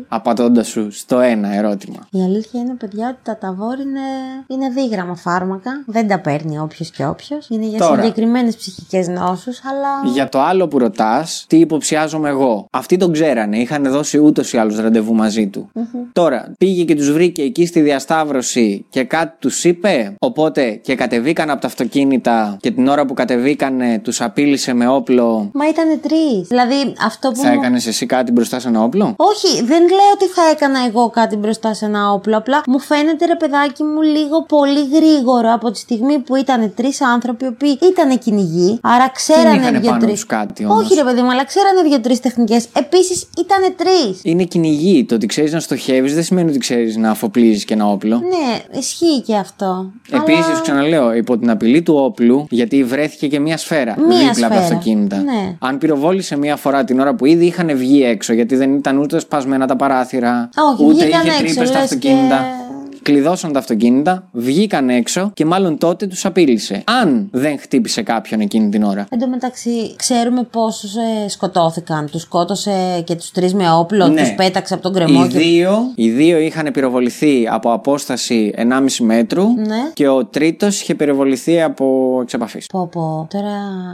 B: Απαντώντας σου στο ένα ερώτημα.
A: Η αλήθεια είναι, παιδιά, ότι τα Tavor είναι, είναι δίγραμμα φάρμακα. Δεν τα παίρνει όποιος και όποιος. Είναι για
B: Τώρα.
A: συγκεκριμένες ψυχικές νόσους, αλλά.
B: Για το άλλο που ρωτάς, τι υποψιάζομαι εγώ; Αυτοί τον ξέρανε, είχαν δώσει ούτως ή άλλως ραντεβού μαζί του. Τώρα, πήγε και τους βρήκε εκεί στη διασταύρωση και κάτι τους είπε; Οπότε και κατεβήκαν από τα αυτοκίνητα και την ώρα που κατεβήκανε τους απείλησε με όπλο;
A: Μα ήταν τρεις. Δηλαδή, αυτό που.
B: Θα
A: μου-
B: έκανες εσύ κάτι μπροστά σε ένα όπλο;
A: Όχι, δεν λέω ότι θα έκανα εγώ κάτι μπροστά σε ένα όπλο. Απλά μου φαίνεται ρε παιδάκι μου λίγο πολύ γρήγορο από τη στιγμή που ήταν τρεις άνθρωποι οι οποίοι ήταν κυνηγοί. Άρα ξέρανε
B: είχανε πάνω
A: δύο-τρει.
B: τους κάτι όμως;
A: Όχι, ρε παιδί μου, αλλά ξέρανε δύο-τρει τεχνικές. Επίσης ήταν τρεις.
B: Είναι κυνηγή. Το ότι ξέρεις να στοχεύεις δεν σημαίνει ότι ξέρεις να αφοπλίζεις και ένα όπλο.
A: Ναι, ισχύει και αυτό.
B: Επίσης,
A: Αλλά-
B: ξαναλέω, υπό την απειλή του όπλου, γιατί βρέθηκε και μία σφαίρα
A: Μία
B: δίπλα από τα
A: σφαίρα.
B: αυτοκίνητα.
A: Ναι.
B: Αν πυροβόλησε μία φορά την ώρα που ήδη είχαν βγει έξω, γιατί δεν ήταν ούτε σπασμένα τα παράθυρα,
A: Όχι,
B: ούτε
A: βγήκαν
B: είχε
A: έξω,
B: τρύπες στα
A: λες
B: αυτοκίνητα.
A: και-
B: Κλειδώσαν τα αυτοκίνητα, βγήκαν έξω και μάλλον τότε τους απείλησε. Αν δεν χτύπησε κάποιον εκείνη την ώρα.
A: Εν τω μεταξύ, ξέρουμε πόσους σκοτώθηκαν. Τους σκότωσε και τους τρεις με όπλο,
B: Ναι.
A: τους πέταξε από τον κρεμό
B: Οι
A: και.
B: δύο, οι δύο είχαν πυροβοληθεί από απόσταση 1,5 μέτρου
A: Ναι.
B: και ο τρίτος είχε πυροβοληθεί από εξεπαφής.
A: Πω πω, τώρα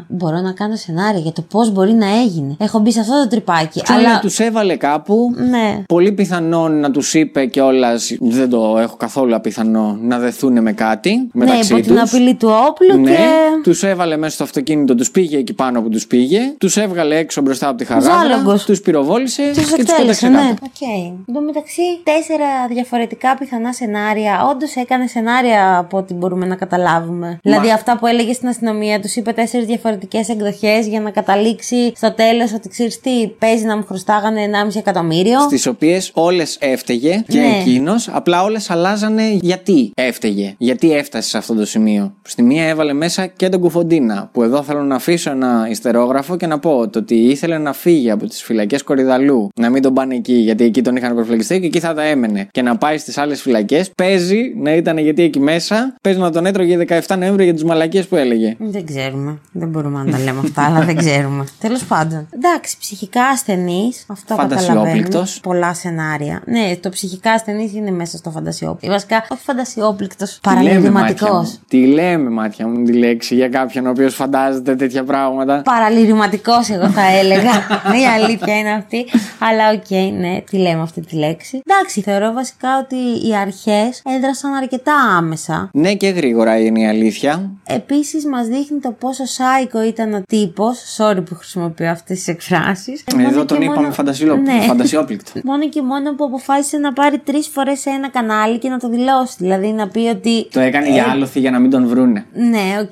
A: μπορώ να κάνω σενάρια για το πώς μπορεί να έγινε. Έχω μπει σε αυτό το τρυπάκι.
B: Αλλά
A: αλλά.
B: τους έβαλε κάπου.
A: Ναι.
B: Πολύ πιθανόν να τους είπε κιόλας, δεν το έχω καθόλου απίθανο, να δεθούν με κάτι
A: Ναι,
B: μεταξύ
A: υπό την
B: τους.
A: απειλή του όπλου
B: Ναι,
A: και.
B: τους έβαλε μέσα στο αυτοκίνητο, τους πήγε εκεί πάνω που τους πήγε, τους έβγαλε έξω μπροστά από τη χαράδρα,
A: Ζάλογος.
B: τους πυροβόλησε
A: Τους
B: και τους
A: εκτέλεσε,
B: πέταξε
A: ναι.
B: κάτω.
A: Οκ. Εν τω μεταξύ, τέσσερα διαφορετικά πιθανά σενάρια. Όντως έκανε σενάρια από ό,τι μπορούμε να καταλάβουμε. Δηλαδή, αυτά που έλεγε στην αστυνομία, τους είπε τέσσερις διαφορετικές εκδοχές για να καταλήξει στο τέλος ότι ξέρεις τι, παίζει να μου χρωστάγανε 1,5 εκατομμύριο.
B: Στις οποίες όλες έφταιγε και
A: Ναι.
B: εκείνος, απλά όλες αλλάζανε γιατί έφταιγε. Γιατί έφτασε σε αυτό το σημείο. Στη μία έβαλε μέσα και τον Κουφοντίνα, που εδώ θέλω να αφήσω ένα ιστερόγραφο και να πω το ότι ήθελε να φύγει από τις φυλακές Κορυδαλλού, να μην τον πάνε εκεί, γιατί εκεί τον είχαν προφυλακιστεί και εκεί θα τα έμενε. Και να πάει στις άλλες φυλακές. Παίζει να ήταν γιατί εκεί μέσα, παίζει να τον έτρωγε 17 Νοέμβρη για τις μαλακίες που έλεγε.
A: Δεν ξέρουμε. Δεν μπορούμε να τα λέμε αυτά, αλλά δεν ξέρουμε. [LAUGHS] Τέλος πάντων. Εντάξει, ψυχικά ασθενή. Αυτό καταλαβαίνω.
B: Φαντασιόπληκτος.
A: Πολλά σενάρια. Ναι, το ψυχικά ασθενή είναι μέσα στο φαντασιόπληκτο. Βασικά, όχι φαντασιόπληκτος.
B: Τι λέμε, μάτια
A: Παραληρηματικό.
B: μου; Τι λέμε, μάτια μου, τη λέξη για κάποιον ο οποίος φαντάζεται τέτοια πράγματα;
A: Παραληρηματικός, εγώ θα έλεγα. [LAUGHS] Η αλήθεια είναι αυτή. Αλλά οκ, ναι, τι λέμε αυτή τη λέξη. Εντάξει, θεωρώ βασικά ότι οι αρχές έδρασαν αρκετά άμεσα.
B: Ναι, και γρήγορα είναι η αλήθεια.
A: Επίσης, μας δείχνει το πόσο σάικο ήταν ο τύπος. Sorry που χρησιμοποιώ αυτές τις εκφράσεις.
B: Εδώ τον είπαμε φαντασιόπληκτο.
A: Ναι.
B: φαντασιόπληκτο. [LAUGHS]
A: Μόνο και μόνο που αποφάσισε να πάρει τρεις φορές σε ένα κανάλι και να το δηλώσει. Δηλαδή να πει ότι.
B: Το έκανε για άλλοθι για να μην τον βρούνε.
A: Ναι, οκ.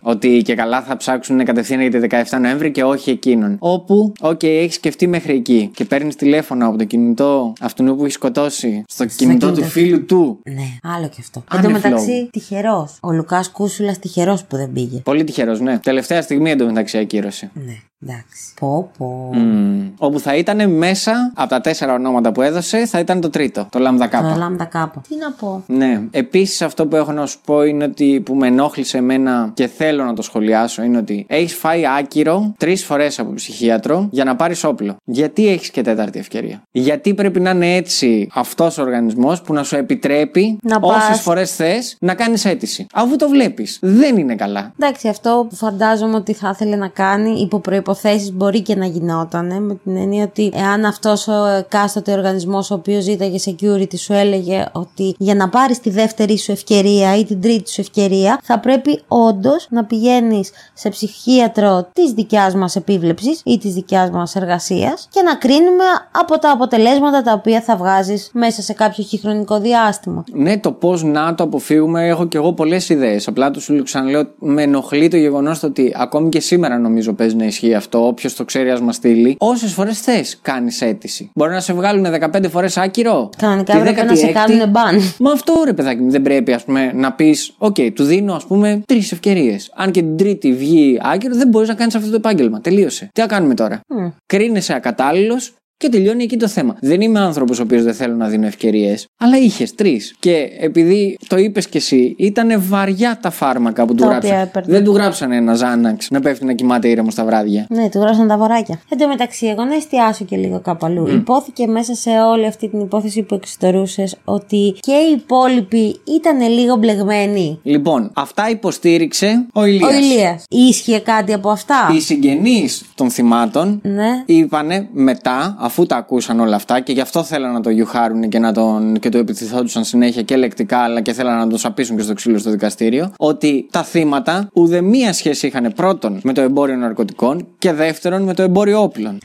B: Ότι και καλά θα ψάξουν κατευθείαν για τη 17 Νοέμβρη και όχι εκείνον. Όπου, οκ, έχεις σκεφτεί μέχρι εκεί και παίρνεις τηλέφωνο από το κινητό αυτού που έχεις σκοτώσει στο, κινητό του
A: κινητό.
B: φίλου του.
A: Ναι, άλλο και αυτό.
B: Άνευ
A: Εν τω μεταξύ,
B: λόγου.
A: τυχερός. Ο Λουκάς Κούσουλας τυχερός που δεν πήγε.
B: Πολύ τυχερός, ναι. Τελευταία στιγμή εντωμεταξύ ακύρωσε.
A: Ναι, εντάξει. Πω, πω.
B: Μμμ. Όπου θα ήταν μέσα από τα τέσσερα ονόματα που έδωσε, θα ήταν το τρίτο, το Λάμδα
A: Το
B: Κάπα.
A: λάμδα κάπου. Τι να πω.
B: Ναι. Επίσης, αυτό που έχω να σου πω είναι ότι που με ενόχλησε εμένα και θέλω να το σχολιάσω είναι ότι έχεις φάει άκυρο τρεις φορές από ψυχίατρο για να πάρεις όπλο. Γιατί έχεις και τέταρτη ευκαιρία; Γιατί πρέπει να είναι έτσι αυτός ο οργανισμός που να σου επιτρέπει
A: Να
B: όσες
A: πας.
B: φορές θες να κάνεις αίτηση. Αφού το βλέπεις. Δεν είναι καλά.
A: Εντάξει, αυτό που φαντάζομαι ότι θα ήθελε να κάνει υπό προποθέσει μπορεί και να γινόταν. Με την έννοια ότι εάν αυτός ο εκάστοτε οργανισμός ο οποίος ζήταγε security σου έλεγε ότι για να πάρεις τη δεύτερη σου ευκαιρία ή την τρίτη σου ευκαιρία θα πρέπει όντως να πηγαίνεις σε ψυχίατρο της δικιάς μας επίβλεψης ή της δικιάς μας εργασίας και να κρίνουμε από τα αποτελέσματα τα οποία θα βγάζεις μέσα σε κάποιο χρονικό διάστημα.
B: Ναι, το πώς να το αποφύγουμε, έχω και εγώ πολλές ιδέες. Απλά του σου ξαναλέω, με ενοχλεί το γεγονός ότι ακόμη και σήμερα νομίζω παίζει να ισχύει αυτό. Όποιος το ξέρει, ας μας στείλει. Όσες φορές θες, κάνεις αίτηση. Μπορεί να σε βγάλουν 15 φορές άκυρο.
A: Κανονικά
B: Τη
A: έπρεπε να σε
B: 16η.
A: κάνουν ban.
B: Μα αυτό ρε παιδάκι μου, δεν πρέπει ας πούμε να πεις: Οκ, του δίνω ας πούμε τρεις ευκαιρίες. Αν και την τρίτη βγει άκυρο, δεν μπορείς να κάνεις αυτό το επάγγελμα. Τελείωσε. Τι θα κάνουμε τώρα;
A: Μμ.
B: Κρίνεσαι ακατάλληλος Και τελειώνει εκεί το θέμα. Δεν είμαι άνθρωπος ο οποίος δεν θέλω να δίνω ευκαιρίες, αλλά είχες τρεις. Και επειδή το είπες κι εσύ, ήταν βαριά τα φάρμακα που του
A: Τα οποία
B: γράψαν.
A: έπαιρνε.
B: Δεν του γράψαν ένας Ζάναξ να πέφτει να κοιμάται ήρεμος στα βράδια.
A: Ναι, του γράψαν τα βαράκια. Εν τω μεταξύ, εγώ να εστιάσω και λίγο κάπου αλλού. Υπόθηκε μέσα σε όλη αυτή την υπόθεση που εξωτερούσες ότι και οι υπόλοιποι ήταν λίγο μπλεγμένοι.
B: Λοιπόν, αυτά υποστήριξε ο Ηλίας.
A: Ο Ηλίας. Ίσχυε κάτι από αυτά;
B: Οι συγγενείς των θυμάτων
A: Ναι.
B: είπανε μετά, αφού τα ακούσαν όλα αυτά και γι' αυτό θέλαν να το γιουχάρουν και, να τον, και το επιθυθόντουσαν συνέχεια και λεκτικά, αλλά και θέλαν να τον σαπίσουν και στο ξύλο στο δικαστήριο, ότι τα θύματα ουδεμία σχέση είχαν πρώτον με το εμπόριο ναρκωτικών και δεύτερον με το εμπόριο όπλων.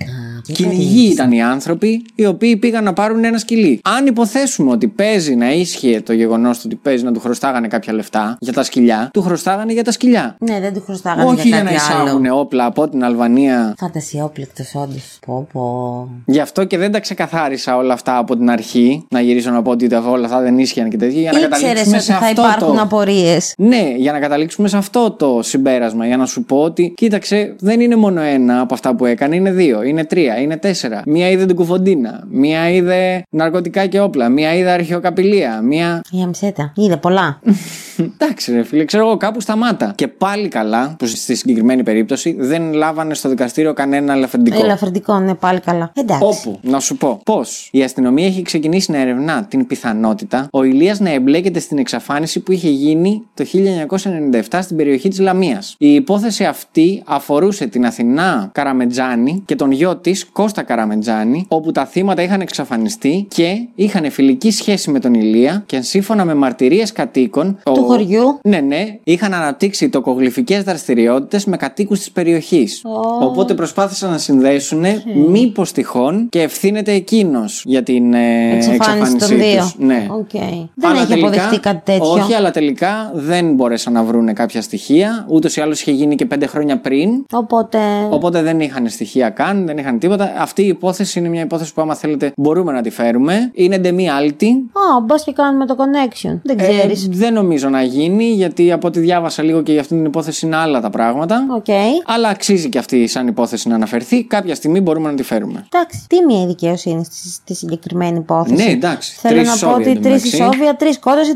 B: Κυνηγοί ήταν οι άνθρωποι οι οποίοι πήγαν να πάρουν ένα σκυλί. Αν υποθέσουμε ότι παίζει να ίσχυε το γεγονός ότι παίζει να του χρωστάγανε κάποια λεφτά για τα σκυλιά, του χρωστάγανε για τα σκυλιά.
A: Ναι, δεν του χρωστάγανε
B: Όχι
A: για
B: για να
A: κάτι άλλο.
B: εισάγουν όπλα από την Αλβανία.
A: Φαντασιόπληκτος, όντως. Πω, πω.
B: Γι' αυτό και δεν τα ξεκαθάρισα όλα αυτά από την αρχή. Να γυρίσω να πω ότι τα- όλα αυτά δεν ίσχυαν και τέτοια. Για να
A: Ήξερες
B: καταλήξουμε
A: ότι
B: σε
A: θα
B: αυτό
A: υπάρχουν
B: το.
A: απορίες.
B: Ναι, για να καταλήξουμε σε αυτό το συμπέρασμα. Για να σου πω ότι, κοίταξε, δεν είναι μόνο ένα από αυτά που έκανε, είναι δύο, είναι τρία, είναι τέσσερα. Μία είδε την κουφοντίνα, μία είδε ναρκωτικά και όπλα, μία είδε αρχαιοκαπηλεία, μία.
A: Για μισέτα. Είδε πολλά.
B: Εντάξει, ρε φίλε, ξέρω εγώ κάπου σταμάτα. Και πάλι καλά που στη συγκεκριμένη περίπτωση δεν λάβανε στο δικαστήριο κανένα ελαφρυντικό.
A: Ελαφρυντικό, ναι, πάλι καλά. Εντάξει.
B: Όπου, να σου πω, πώς; Η αστυνομία έχει ξεκινήσει να ερευνά την πιθανότητα ο Ηλίας να εμπλέκεται στην εξαφάνιση που είχε γίνει το 1997 στην περιοχή της Λαμίας. Η υπόθεση αυτή αφορούσε την Αθηνά Καραμετζάνη και τον γιο της Κώστα Καραμετζάνη, όπου τα θύματα είχαν εξαφανιστεί και είχαν φιλική σχέση με τον Ηλία και σύμφωνα με μαρτυρίες κατοίκων.
A: Του χωριού;
B: Ναι, ναι, είχαν αναπτύξει τοκογλυφικές δραστηριότητες με κατοίκους της περιοχής. Οπότε προσπάθησαν να συνδέσουν μήπως τυχόν και ευθύνεται εκείνος για την ε,
A: Εξαφάνιση
B: εξαφάνισή
A: των δύο.
B: τους. Ναι.
A: Οκ. Δεν
B: Αλλά
A: έχει
B: τελικά-
A: αποδειχτεί κάτι τέτοιο.
B: Όχι, αλλά τελικά δεν μπόρεσαν να βρουν κάποια στοιχεία. Ούτως ή άλλως είχε γίνει και πέντε χρόνια πριν.
A: Οπότε.
B: Οπότε δεν είχαν στοιχεία καν, δεν είχαν τίποτα. Αυτή η υπόθεση είναι μια υπόθεση που, άμα θέλετε, μπορούμε να τη φέρουμε. Είναι ντεμή άλτη.
A: Α, μπας και κάνουμε το connection. Δεν
B: Ε,
A: ξέρεις.
B: δεν νομίζω να γίνει, γιατί από ό,τι διάβασα λίγο και για αυτή την υπόθεση είναι άλλα τα πράγματα.
A: Οκ.
B: Αλλά αξίζει και αυτή σαν υπόθεση να αναφερθεί. Κάποια στιγμή μπορούμε να τη φέρουμε.
A: Εντάξει, τι μια η δικαιοσύνη στη, στη συγκεκριμένη υπόθεση;
B: Ναι, εντάξει.
A: Θέλω
B: Τρεις
A: να πω
B: ισόβια
A: ότι τρεις
B: εντωμεταξύ.
A: ισόβια, τρεις σκότωσε,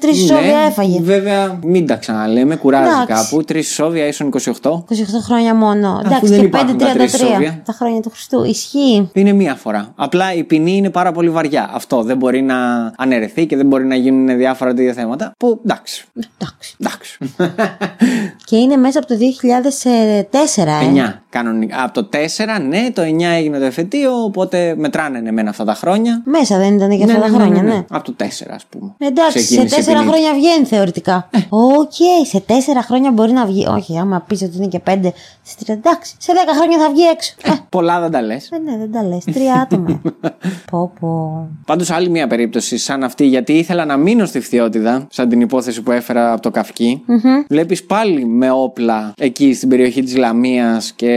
A: τρει ισόβια
B: Ναι,
A: έφαγε.
B: Βέβαια, μην τα ξαναλέμε, κουράζει
A: Εντάξει.
B: κάπου. Τρεις ισόβια ίσον 28.
A: 28 χρόνια μόνο. Εντάξει,
B: δεν
A: και
B: υπάρχουν τα τρεις
A: 5-33
B: ισόβια.
A: τα χρόνια του Χριστού. Ισχύει.
B: Είναι μία φορά. Απλά η ποινή είναι πάρα πολύ βαριά. Αυτό δεν μπορεί να αναιρεθεί και δεν μπορεί να γίνουν διάφορα τέτοια θέματα. Που εντάξει.
A: Εντάξει.
B: Εντάξει. [LAUGHS]
A: Και είναι μέσα από το 2004, ε.
B: 9 κανονικά. Από το 4, ναι, το 9 έγινε το εφετείο, οπότε μετράνε εμένα αυτά τα χρόνια.
A: Μέσα δεν ήταν για αυτά τα χρόνια, ναι.
B: Από το 4, ας πούμε.
A: Εντάξει, σε
B: Ξεκίνησε η
A: τέσσερα
B: ποινή.
A: χρόνια βγαίνει θεωρητικά. Οκ, σε τέσσερα χρόνια μπορεί να βγει. Όχι, άμα πεις ότι είναι και πέντε. στις τρία- Εντάξει, σε δέκα χρόνια θα βγει έξω. Ε,
B: Πολλά δεν τα λες.
A: ε, ναι, δεν τα λες. Τρία άτομα. [LAUGHS] πω, πω.
B: Πάντως, άλλη μια περίπτωση σαν αυτή, γιατί ήθελα να μείνω στη φθιότητα, σαν την υπόθεση που έφερα από το καυκι Βλέπεις πάλι με όπλα εκεί στην περιοχή της Λαμίας και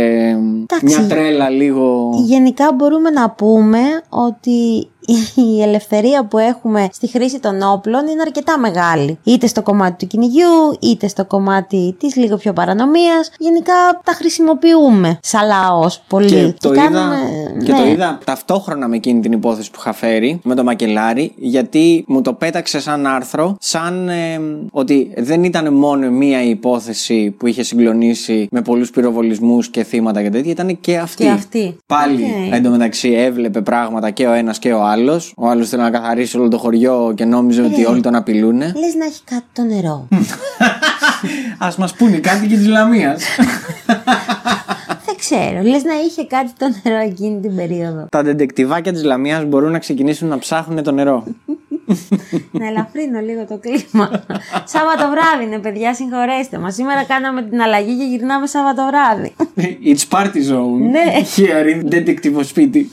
A: Εντάξει.
B: μια τρέλα λίγο.
A: Γενικά μπορούμε να πούμε ότι η ελευθερία που έχουμε στη χρήση των όπλων είναι αρκετά μεγάλη. Είτε στο κομμάτι του κυνηγιού, είτε στο κομμάτι της λίγο πιο παρανομίας. Γενικά τα χρησιμοποιούμε σαν λαός πολύ.
B: Και, το, είδα,
A: κάνουμε-
B: και το
A: ναι.
B: είδα ταυτόχρονα με εκείνη την υπόθεση που είχα φέρει με το μακελάρη, γιατί μου το πέταξε σαν άρθρο, σαν ε, ότι δεν ήταν μόνο μία η υπόθεση που είχε συγκλονίσει με πολλούς πυροβολισμούς και θύματα και τέτοια, ήταν και αυτή.
A: Και αυτή.
B: Πάλι
A: Οκ.
B: εντωμεταξύ έβλεπε πράγματα και ο ένας και ο άλλος. Ο άλλος θέλει να καθαρίσει όλο το χωριό και νόμιζε ότι όλοι τον απειλούνε.
A: Λες να έχει κάτι το νερό. [LAUGHS]
B: Ας μας πούνε κάτι και της Λαμίας. [LAUGHS]
A: Δεν ξέρω. Λες να είχε κάτι το νερό εκείνη την περίοδο.
B: Τα ντεντεκτιβάκια της Λαμίας μπορούν να ξεκινήσουν να ψάχνουν το νερό.
A: Να ελαφρύνω λίγο το κλίμα. Σάββατο βράδυ είναι, παιδιά, συγχωρέστε μας. Σήμερα κάναμε την αλλαγή και γυρνάμε Σάββατο βράδυ.
B: It's party zone.
A: Ναι.
B: Here in detective σπίτι.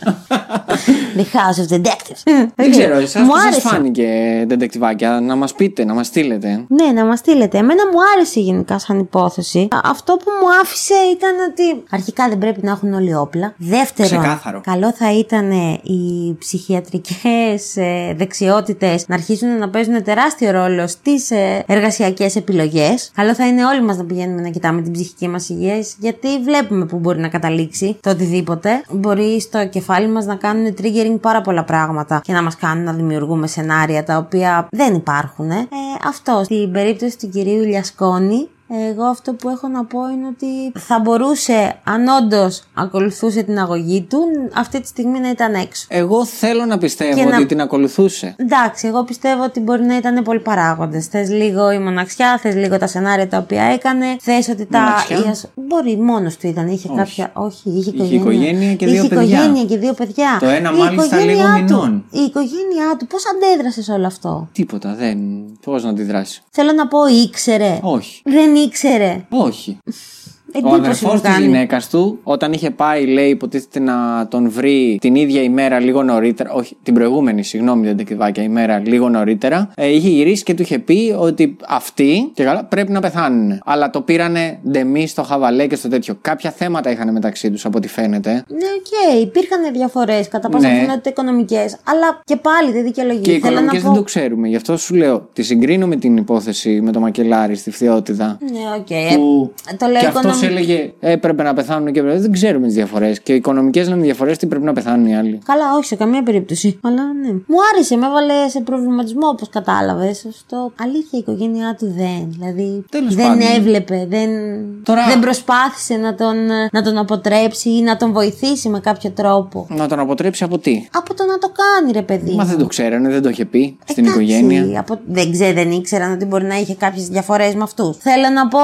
A: The House of Detectives.
B: Δεν ξέρω, εσάς
A: Μου
B: πώ σας
A: άρεσε.
B: φάνηκε ντεντεκτιβάκια, να μας πείτε, να μας στείλετε;
A: Ναι, να μας στείλετε. Εμένα μου άρεσε γενικά σαν υπόθεση. Α- Αυτό που μου άφησε ήταν ότι αρχικά δεν πρέπει να έχουν όλοι όπλα. Δεύτερον,
B: Ξεκάθαρο.
A: καλό θα ήταν οι ψυχιατρικές δεξιότητες φοιτητέ να αρχίσουν να παίζουν τεράστιο ρόλο στις εργασιακές επιλογές. Καλό θα είναι όλοι μας να πηγαίνουμε να κοιτάμε την ψυχική μας υγεία, γιατί βλέπουμε που μπορεί να καταλήξει το οτιδήποτε. Μπορεί στο κεφάλι μας να κάνουν triggering πάρα πολλά πράγματα και να μας κάνουν να δημιουργούμε σενάρια τα οποία δεν υπάρχουν. Ε, αυτό. Στην περίπτωση του κυρίου Λιασκόνη, εγώ αυτό που έχω να πω είναι ότι θα μπορούσε, αν όντως ακολουθούσε την αγωγή του, αυτή τη στιγμή να ήταν έξω.
B: Εγώ θέλω να πιστεύω
A: Και
B: ότι
A: να-
B: την ακολουθούσε.
A: Εντάξει, εγώ πιστεύω ότι μπορεί να ήταν πολλοί παράγοντες. Θες λίγο η μοναξιά, θες λίγο τα σενάρια τα οποία έκανε. Θες ότι τα.
B: Μοναξιά;
A: η ασ- Μπορεί μόνος του ήταν. Είχε
B: Όχι.
A: κάποια. Όχι, είχε
B: Είχε
A: οικογένεια.
B: οικογένεια και δύο
A: είχε
B: παιδιά.
A: οικογένεια και δύο παιδιά.
B: Το ένα
A: Η
B: μάλιστα
A: οικογένειά
B: λίγο
A: του-
B: μηνών.
A: Η οικογένειά του, πώς αντέδρασε σε όλο αυτό;
B: Τίποτα, δεν. Πώς να αντιδράσει.
A: Θέλω να πω, ήξερε.
B: Όχι.
A: Δεν ήξερε.
B: Όχι. Ο
A: Εντύπωση
B: αδερφός
A: μου
B: της
A: κάνει.
B: γυναίκας του, όταν είχε πάει, λέει, υποτίθεται να τον βρει την ίδια ημέρα λίγο νωρίτερα. Όχι, την προηγούμενη, συγγνώμη, ντετεκτιβάκια, ημέρα λίγο νωρίτερα. Ε, είχε γυρίσει και του είχε πει ότι αυτοί και καλά πρέπει να πεθάνουν. Αλλά το πήρανε ντεμέκ στο χαβαλέ και στο τέτοιο. Κάποια θέματα είχαν μεταξύ τους, από ό,τι φαίνεται.
A: Ναι, οκ, υπήρχαν διαφορές κατά πάσα
B: Ναι.
A: πιθανότητα οικονομικές, αλλά και πάλι δεν δικαιολογεί.
B: Και οι
A: Θέλω να
B: οικονομικές
A: πω-
B: δεν το ξέρουμε. Γι' αυτό σου λέω, τη συγκρίνω με την υπόθεση με το μακελάρη στη Φθιώτιδα.
A: Ναι, οκ. ε,
B: Που
A: το λέω
B: και αυτός
A: οικονομικά.
B: Έλεγε έπρεπε να πεθάνουν και έπρεπε. Δεν ξέρουμε τις διαφορές. Και οι οικονομικές λένε διαφορές τι πρέπει να πεθάνουν οι άλλοι.
A: Καλά, όχι σε καμία περίπτωση. Αλλά ναι. Μου άρεσε, με έβαλε σε προβληματισμό όπως κατάλαβες. Αυτό. Αλήθεια, η οικογένειά του δεν. Δηλαδή
B: Τέλος
A: δεν
B: πάντων.
A: έβλεπε, δεν,
B: Τώρα-
A: δεν προσπάθησε να τον, να τον αποτρέψει ή να τον βοηθήσει με κάποιο τρόπο.
B: Να τον αποτρέψει από τι;
A: Από το να το κάνει, ρε παιδί.
B: Μα δεν το ξέρανε, δεν το είχε πει στην
A: Εντάξει,
B: οικογένεια.
A: Από... Δεν ξέρω, δεν ήξεραν ότι μπορεί να είχε κάποιες διαφορές με αυτούς. Θέλω να πω.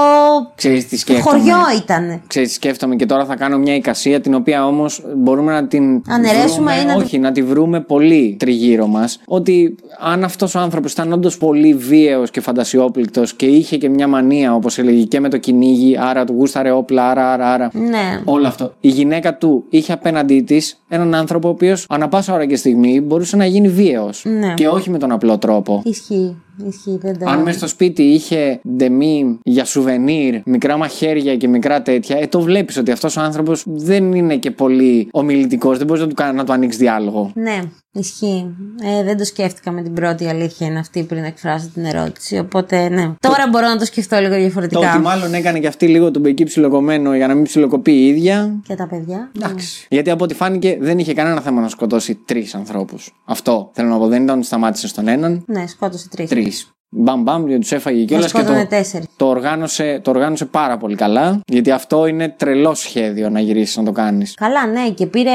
B: Ξέρεις τι σκέφτομαι.
A: Χωριό ήταν.
B: Ξέρεις τι σκέφτομαι και τώρα θα κάνω μια εικασία την οποία όμως μπορούμε να την.
A: Αναιρέσουμε
B: βρούμε,
A: ή να
B: Όχι, να τη βρούμε πολύ τριγύρω μας. Ότι αν αυτός ο άνθρωπος ήταν όντως πολύ βίαιος και φαντασιόπληκτος και είχε και μια μανία, όπως έλεγε, και με το κυνήγι, άρα του γούσταρε όπλα, άρα, άρα, άρα.
A: Ναι.
B: Όλο αυτό. Η γυναίκα του είχε απέναντί της έναν άνθρωπο ο οποίος ανά πάσα ώρα και στιγμή μπορούσε να γίνει βίαιος.
A: Ναι.
B: Και όχι με τον απλό τρόπο.
A: Ισχύει. Ισχύει, δεν το.
B: Αν μέσα στο σπίτι είχε ντεμή για σουβενίρ, μικρά μαχαίρια και μικρά τέτοια, ε, το βλέπεις ότι αυτός ο άνθρωπος δεν είναι και πολύ ομιλητικός. Δεν μπορείς να του, κα- να του ανοίξεις διάλογο.
A: Ναι, ισχύει. Ε, δεν το σκέφτηκα με την πρώτη αλήθεια είναι αυτή πριν εκφράσω την ερώτηση. Οπότε, ναι. Τώρα μπορώ να το σκεφτώ λίγο
B: Το
A: διαφορετικά.
B: ότι μάλλον έκανε και αυτή λίγο τον πεκί ψιλοκομμένο για να μην ψιλοκοπεί η ίδια.
A: Και τα παιδιά.
B: Εντάξει. Γιατί από ό,τι φάνηκε δεν είχε κανένα θέμα να σκοτώσει τρεις ανθρώπους. Αυτό θέλω να πω. Δεν ήταν ότι σταμάτησε στον έναν.
A: Ναι, σκότωσε τρεις.
B: Τρεις. Μπαμ μπαμ, γιατί τους έφαγε κιόλας και
A: σκότωνε
B: το,
A: τέσσερις.
B: το, οργάνωσε, το οργάνωσε πάρα πολύ καλά. Γιατί αυτό είναι τρελό σχέδιο να γυρίσεις να το κάνεις.
A: Καλά, ναι, και πήρε.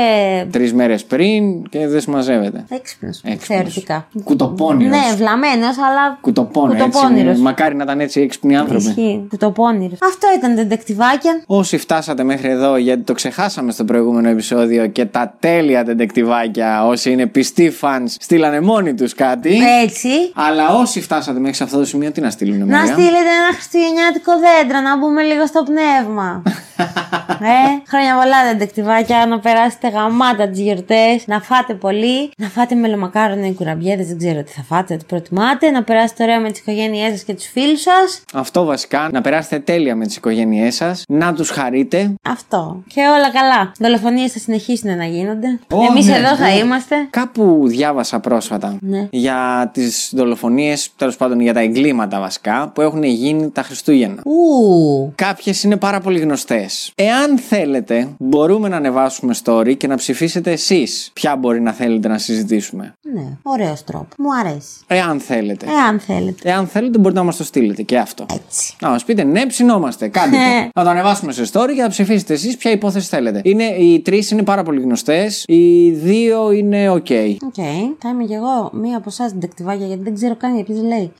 B: Τρεις μέρες πριν και δεν συμμαζεύεται.
A: Έξυπνος.
B: Έξυπνος.
A: Θεωρητικά.
B: Κουτοπώνυρος.
A: Ναι, βλαμμένος, αλλά.
B: Κουτοπώνυρος.
A: Κουτοπώνυρος.
B: Έτσι, μακάρι να ήταν έτσι έξυπνοι άνθρωποι.
A: Ισχύει. Κουτοπώνυρος. Αυτό ήταν τεντεκτιβάκια.
B: Όσοι φτάσατε μέχρι εδώ, γιατί το ξεχάσαμε στο προηγούμενο επεισόδιο και τα τέλεια τεντεκτιβάκια, όσοι είναι πιστοί fans, στείλανε μόνοι τους κάτι.
A: Έτσι.
B: Αλλά όσοι φτάσατε μέχρι σε αυτό το σημείο, τι να στείλουν,
A: Να
B: Μαρία;
A: στείλετε ένα χριστουγεννιάτικο δέντρο, να μπούμε λίγο στο πνεύμα. [LAUGHS] ε, χρόνια πολλά δεντεκτιβάκια, να περάσετε γαμάτα τις γιορτές, να φάτε πολύ, να φάτε μελομακάρονα ή κουραμπιέδε, δεν ξέρω τι θα φάτε, τι προτιμάτε, να περάσετε ωραία με τις οικογένειές σας και τους φίλους σας.
B: Αυτό βασικά, να περάσετε τέλεια με τις οικογένειές σας, να τους χαρείτε.
A: Αυτό. Και όλα καλά. Δολοφονίες θα συνεχίσουν να γίνονται.
B: Ω,
A: Εμείς
B: ναι,
A: εδώ θα
B: ναι.
A: είμαστε.
B: Κάπου διάβασα πρόσφατα
A: Ναι.
B: για τις δολοφονίες, τέλος πάντων για τα εγκλήματα βασικά, που έχουν γίνει τα Χριστούγεννα.
A: Ου.
B: Κάποιες είναι πάρα πολύ γνωστές. Εάν θέλετε, μπορούμε να ανεβάσουμε story και να ψηφίσετε εσείς ποια μπορεί να θέλετε να συζητήσουμε.
A: Ναι, ωραίος τρόπος. Μου αρέσει.
B: Εάν θέλετε.
A: Εάν θέλετε.
B: Εάν θέλετε, μπορείτε να μας το στείλετε και αυτό.
A: Έτσι.
B: Να μας πείτε ναι, ψηνόμαστε. Κάντε το. [LAUGHS] να το ανεβάσουμε σε story και να ψηφίσετε εσείς ποια υπόθεση θέλετε. Είναι, οι τρεις είναι πάρα πολύ γνωστές. Οι δύο είναι οκ.
A: Οκ. Θα είμαι κι εγώ μία από εσάς ντετεκτιβάκια γιατί δεν ξέρω καν γιατί λέει.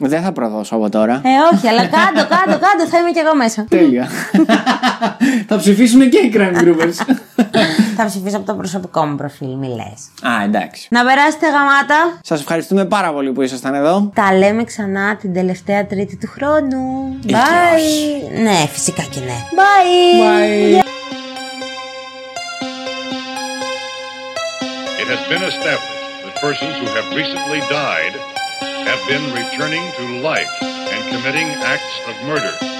B: Δεν θα προδώσω από τώρα.
A: Ε, όχι, αλλά κάτω, κάτω, κάτω, θα είμαι κι εγώ μέσα.
B: Τέλεια. θα ψηφίσουν και οι crime groupers.
A: θα ψηφίσω από το προσωπικό μου προφίλ, μη λες.
B: Α, εντάξει.
A: Να περάσετε γαμάτα.
B: Σας ευχαριστούμε πάρα πολύ που ήσασταν εδώ.
A: Τα λέμε ξανά την τελευταία Τρίτη του χρόνου.
B: Ή και
A: Bye. Ναι, φυσικά και ναι. Bye.
B: Bye.
C: It has been established that persons who have recently died have been returning to life and committing acts of murder.